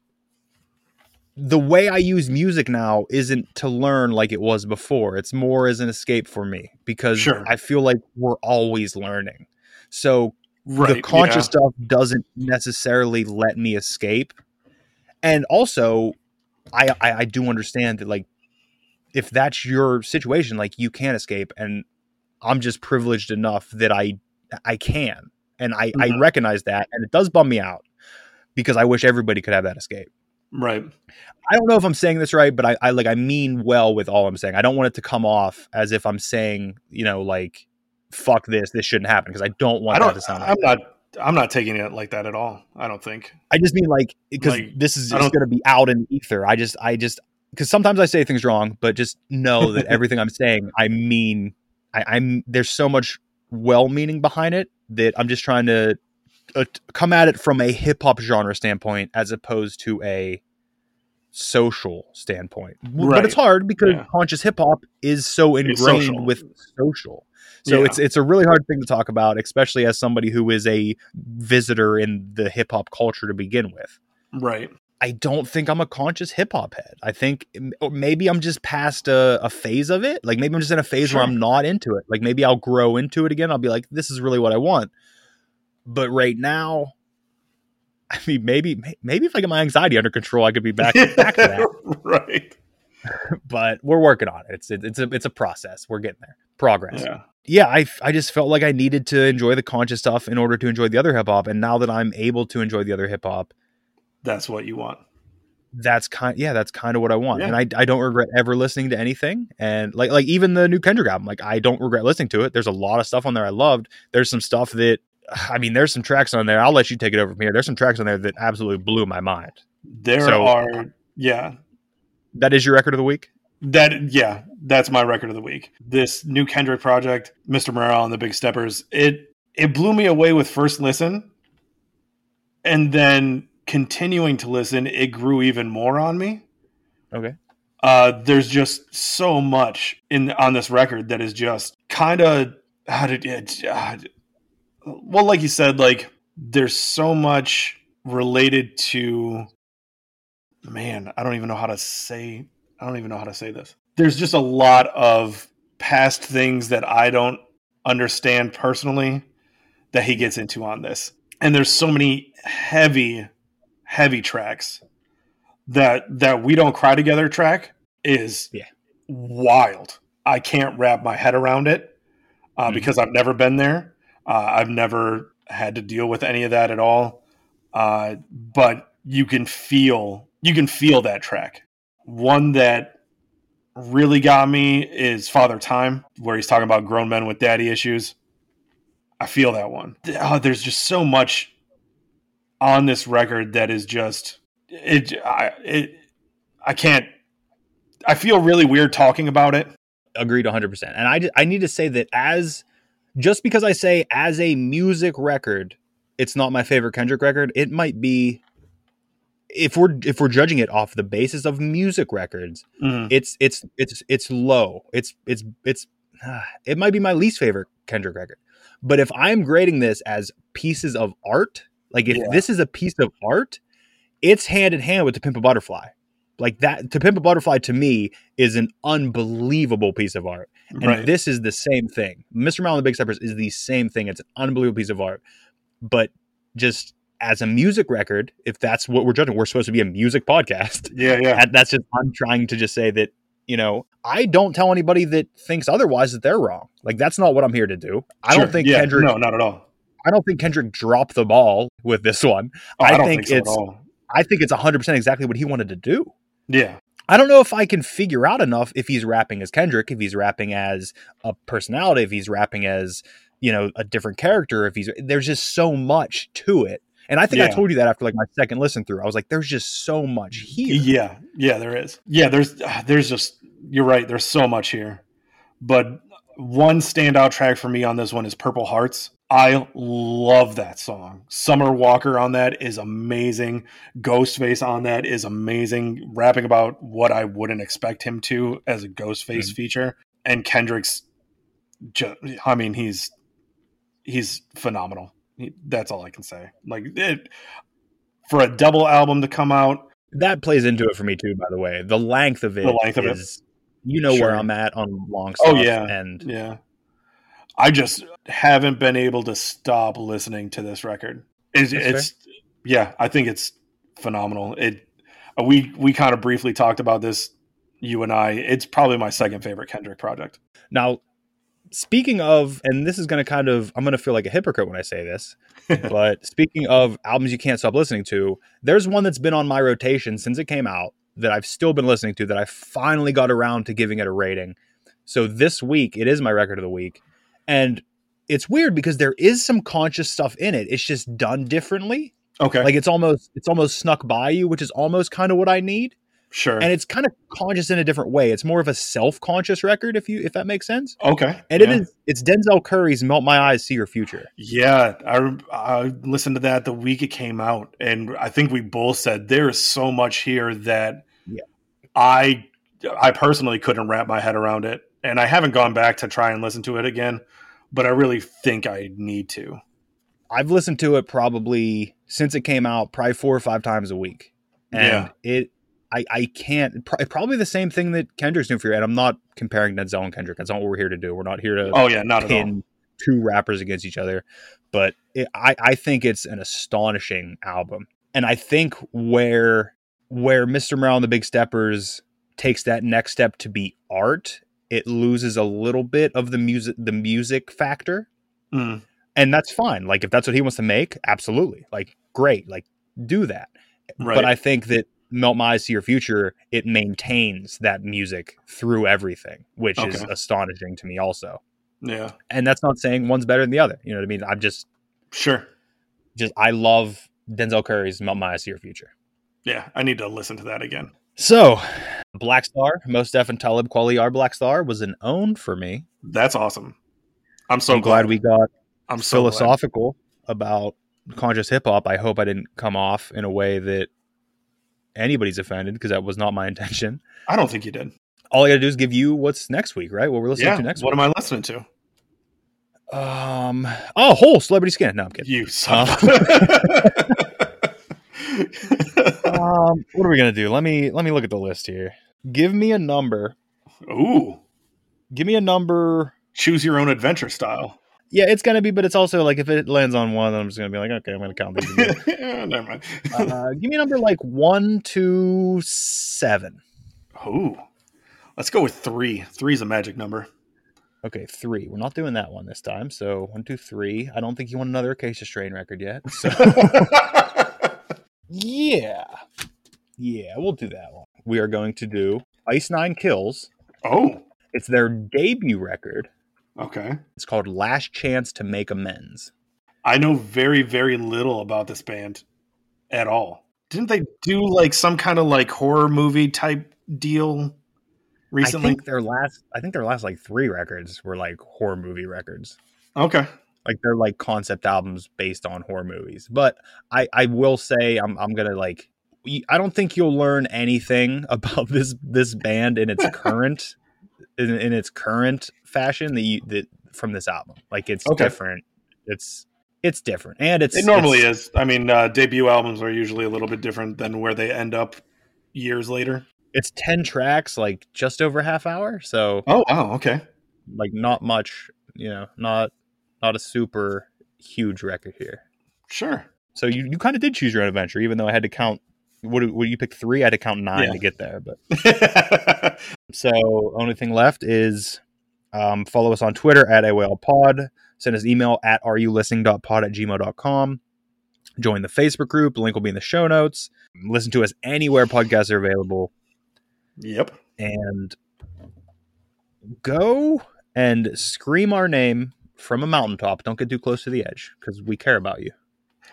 the way I use music now isn't to learn like it was before. It's more as an escape for me because Sure. I feel like we're always learning. So Right. the conscious yeah. stuff doesn't necessarily let me escape and also I, I i do understand that like if that's your situation like you can't escape and i'm just privileged enough that i i can and i i Mhm. recognize that and it does bum me out because i wish everybody could have that escape Right. i don't know if i'm saying this right but i, I like i mean well with all i'm saying i don't want it to come off as if i'm saying you know like fuck this this shouldn't happen because i don't want I that don't. to sound I'm not. I'm not taking it like that at all. I don't think. I just mean like because Like, this is going to be out in the ether. I just, I just, because sometimes I say things wrong, but just know that everything I'm saying, I mean, I, I'm there's so much well-meaning behind it that I'm just trying to uh, come at it from a hip hop genre standpoint as opposed to a social standpoint. W- But it's hard because Yeah. conscious hip hop is so ingrained with social. So Yeah. it's it's a really hard thing to talk about, especially as somebody who is a visitor in the hip hop culture to begin with. Right. I don't think I'm a conscious hip hop head. I think or maybe I'm just past a, a phase of it. Like maybe I'm just in a phase where I'm not into it. Like maybe I'll grow into it again. I'll be like, this is really what I want. But right now, I mean, maybe maybe if I get my anxiety under control, I could be back back to that. right. But we're working on it. It's it's a it's a process. We're getting there. Progress. Yeah. Yeah, I, I just felt like I needed to enjoy the conscious stuff in order to enjoy the other hip hop. And now that I'm able to enjoy the other hip hop, That's what you want. that's kind yeah, that's kind of what I want. Yeah. And I, I don't regret ever listening to anything. And like like even the new Kendrick album, like I don't regret listening to it. There's a lot of stuff on there I loved. There's some stuff that I mean, there's some tracks on there. I'll let you take it over from here. There's some tracks on there that absolutely blew my mind. There So- are yeah. That is your record of the week? That yeah, that's my record of the week. This new Kendrick project, Mr. Morale and the Big Steppers, it it blew me away with first listen. And then continuing to listen, it grew even more on me. Okay. Uh, there's just so much in on this record that is just kind of how did it? Uh, well, like you said, like there's so much related to. Man, I don't even know how to say. I don't even know how to say this. There's just a lot of past things that I don't understand personally that he gets into on this, and there's so many heavy, heavy tracks that that we don't cry together track is Yeah. wild. I can't wrap my head around it uh, Mhm. because I've never been there. Uh, I've never had to deal with any of that at all. Uh, but you can feel you can feel that track. One that really got me is Father Time, where he's talking about grown men with daddy issues. I feel that one. Oh, there's just so much on this record that is just it. I it. I can't. I feel really weird talking about it. Agreed 100%. And I, I need to say that as just because I say as a music record, it's not my favorite Kendrick record, it might be if we're if we're judging it off the basis of music records, Mhm. it's it's it's it's low. It's it's it's it might be my least favorite Kendrick record. But if I'm grading this as pieces of art, like if Yeah. this is a piece of art, it's hand in hand with To Pimp a Butterfly. Like that, To Pimp a Butterfly to me is an unbelievable piece of art. And Right. this is the same thing. Mr. Morale and the Big Steppers is the same thing. It's an unbelievable piece of art. But just as a music record, if that's what we're judging, we're supposed to be a music podcast. yeah, yeah, And that's just I'm trying to just say that, you know, I don't tell anybody that thinks otherwise that they're wrong. Like that's not what I'm here to do. I Sure. don't think Yeah, Kendrick No, not at all. I don't think Kendrick dropped the ball with this one. Oh, I I, don't think think, so it's-. I think it's 100% exactly what he wanted to do. Yeah, I don't know if I can figure out enough if he's rapping as Kendrick, if he's rapping as a personality, if he's rapping as, you know, a different character, if he's there's just so much to it. And I think I told you that after like my second listen through. I was like, there's just so much here. yeah, yeah. There is. Yeah, there's. ah, There's just. You're right. There's so much here, but one standout track for me on this one is Purple Hearts. I love that song. Summer Walker on that is amazing. Ghostface on that is amazing. Rapping about what I wouldn't expect him to as a Ghostface Mhm. feature, and Kendrick's. I mean, he's he's phenomenal. That's all I can say. Like it, for a double album to come out, That plays into it for me too, by the way. The length of it The length of it. is- you know Sure. where I'm at on long oh, stuff. Oh, yeah. And Yeah. I just haven't been able to stop listening to this record. It's, it's yeah, I think it's phenomenal. It we we kind of briefly talked about this you and I. It's probably my second favorite Kendrick project. Now, speaking of, and this is going to kind of, I'm going to feel like a hypocrite when I say this, but speaking of albums you can't stop listening to, there's one that's been on my rotation since it came out that I've still been listening to that I finally got around to giving it a rating. So this week, it is my record of the week. And it's weird because there is some conscious stuff in it. It's just done differently. Okay. Like it's almost it's almost snuck by you, which is almost kind of what I need. Sure. And it's kind of conscious in a different way. It's more of a self-conscious record, if you if that makes sense. okay. And yeah. it is it's Denzel Curry's "Melt My Eyez, See Your Future." Yeah, I I listened to that the week it came out, and I think we both said there is so much here that Yeah. I I personally couldn't wrap my head around it, and I haven't gone back to try and listen to it again, but I really think I need to. I've listened to it probably since it came out, probably four or five times a week, and Yeah. it. I, I can't pro- probably the same thing that Kendrick's doing for you. And I'm not comparing Denzel and Kendrick. That's not what we're here to do. We're not here to Oh yeah, not at all. pin two rappers against each other. But it, I, I think it's an astonishing album, and I think where where Mr. Morale and the Big Steppers takes that next step to be art, it loses a little bit of the music the music factor, Mm, and that's fine. Like if that's what he wants to make, absolutely, like great, like do that. right. But I think that Melt My Eyez to Your Future, it maintains that music through everything, which is astonishing to me also yeah, and that's not saying one's better than the other. You know what I mean? I'm just, sure. just I love Denzel Curry's "Melt My Eyez to Your Future." Yeah, I need to listen to that again. So, Black Star, Mos Def and Talib Kweli are Black Star was an own for me. That's awesome. I'm so I'm glad we got I'm so glad. philosophical about conscious hip hop. I hope I didn't come off in a way that anybody's offended because that was not my intention. I don't think you did. All I got to do is give you what's next week, right? What we're listening Yeah. to next What week. am I listening to? um, oh, Hole celebrity skin. No, I'm kidding. You son. of- um, what are we gonna do? Let me let me look at the list here. Give me a number. Ooh, Give me a number. choose your own adventure style. Yeah, it's gonna be, but it's also like if it lands on one, I'm just gonna be like, okay, I'm gonna count these. Yeah, Never mind. uh, give me a number like one, two, seven. Ooh, let's go with three. Three is a magic number. Okay, three. We're not doing that one this time. So one, two, three. I don't think you want another Acacia Strain record yet. So yeah, yeah, we'll do that one. We are going to do Ice Nine Kills. oh, It's their debut record. Okay. It's called Last Chance to Make Amends. I know very, very little about this band at all. Didn't they do like some kind of like horror movie type deal recently? I think their last, I think their last like three records were like horror movie records. okay. Like they're like concept albums based on horror movies. But I, I will say, I'm, I'm gonna like, I don't think you'll learn anything about this this band in its current, in, in its current fashion that you that from this album. Like it's Okay. different. It's it's different, and it's It normally it's- is. I mean, uh, debut albums are usually a little bit different than where they end up years later. It's ten tracks, like just over half hour. So Oh, wow. Okay. like not much, you know, not not a super huge record here. Sure. So you, you kind of did choose your own adventure, even though I had to count. What did- what you pick three? I had to count nine Yeah. to get there. But so only thing left is um, follow us on Twitter at AYLPod. Send us email at areyoulistening.pod at gmail.com. Join the Facebook group. The link will be in the show notes. Listen to us anywhere podcasts are available. yep. And go and scream our name from a mountaintop. Don't get too close to the edge because we care about you.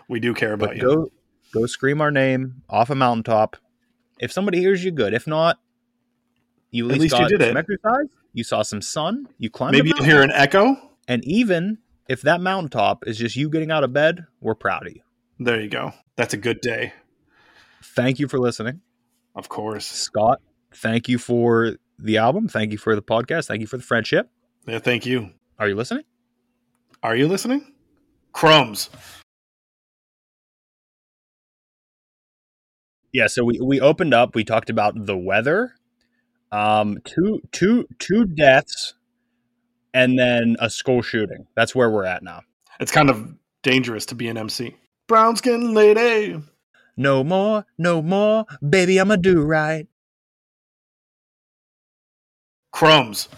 We do care about But you. go go scream our name off a mountaintop. If somebody hears you, good. If not, you at, At least, least you did it. exercise. You saw some sun. You climbed. Maybe you'll hear an echo. And even if that mountaintop is just you getting out of bed, we're proud of you. There you go. That's a good day. Thank you for listening, Of course. Scott. Thank you for the album. Thank you for the podcast. Thank you for the friendship. Yeah, thank you. Are you listening? Are you listening? Crumbs. Yeah. So we we opened up. We talked about the weather. Um, two two two deaths, and then a school shooting. That's where we're at now. It's kind of dangerous to be an MC. Brown skin lady. No more, no more, baby. I'ma do right. Crumbs.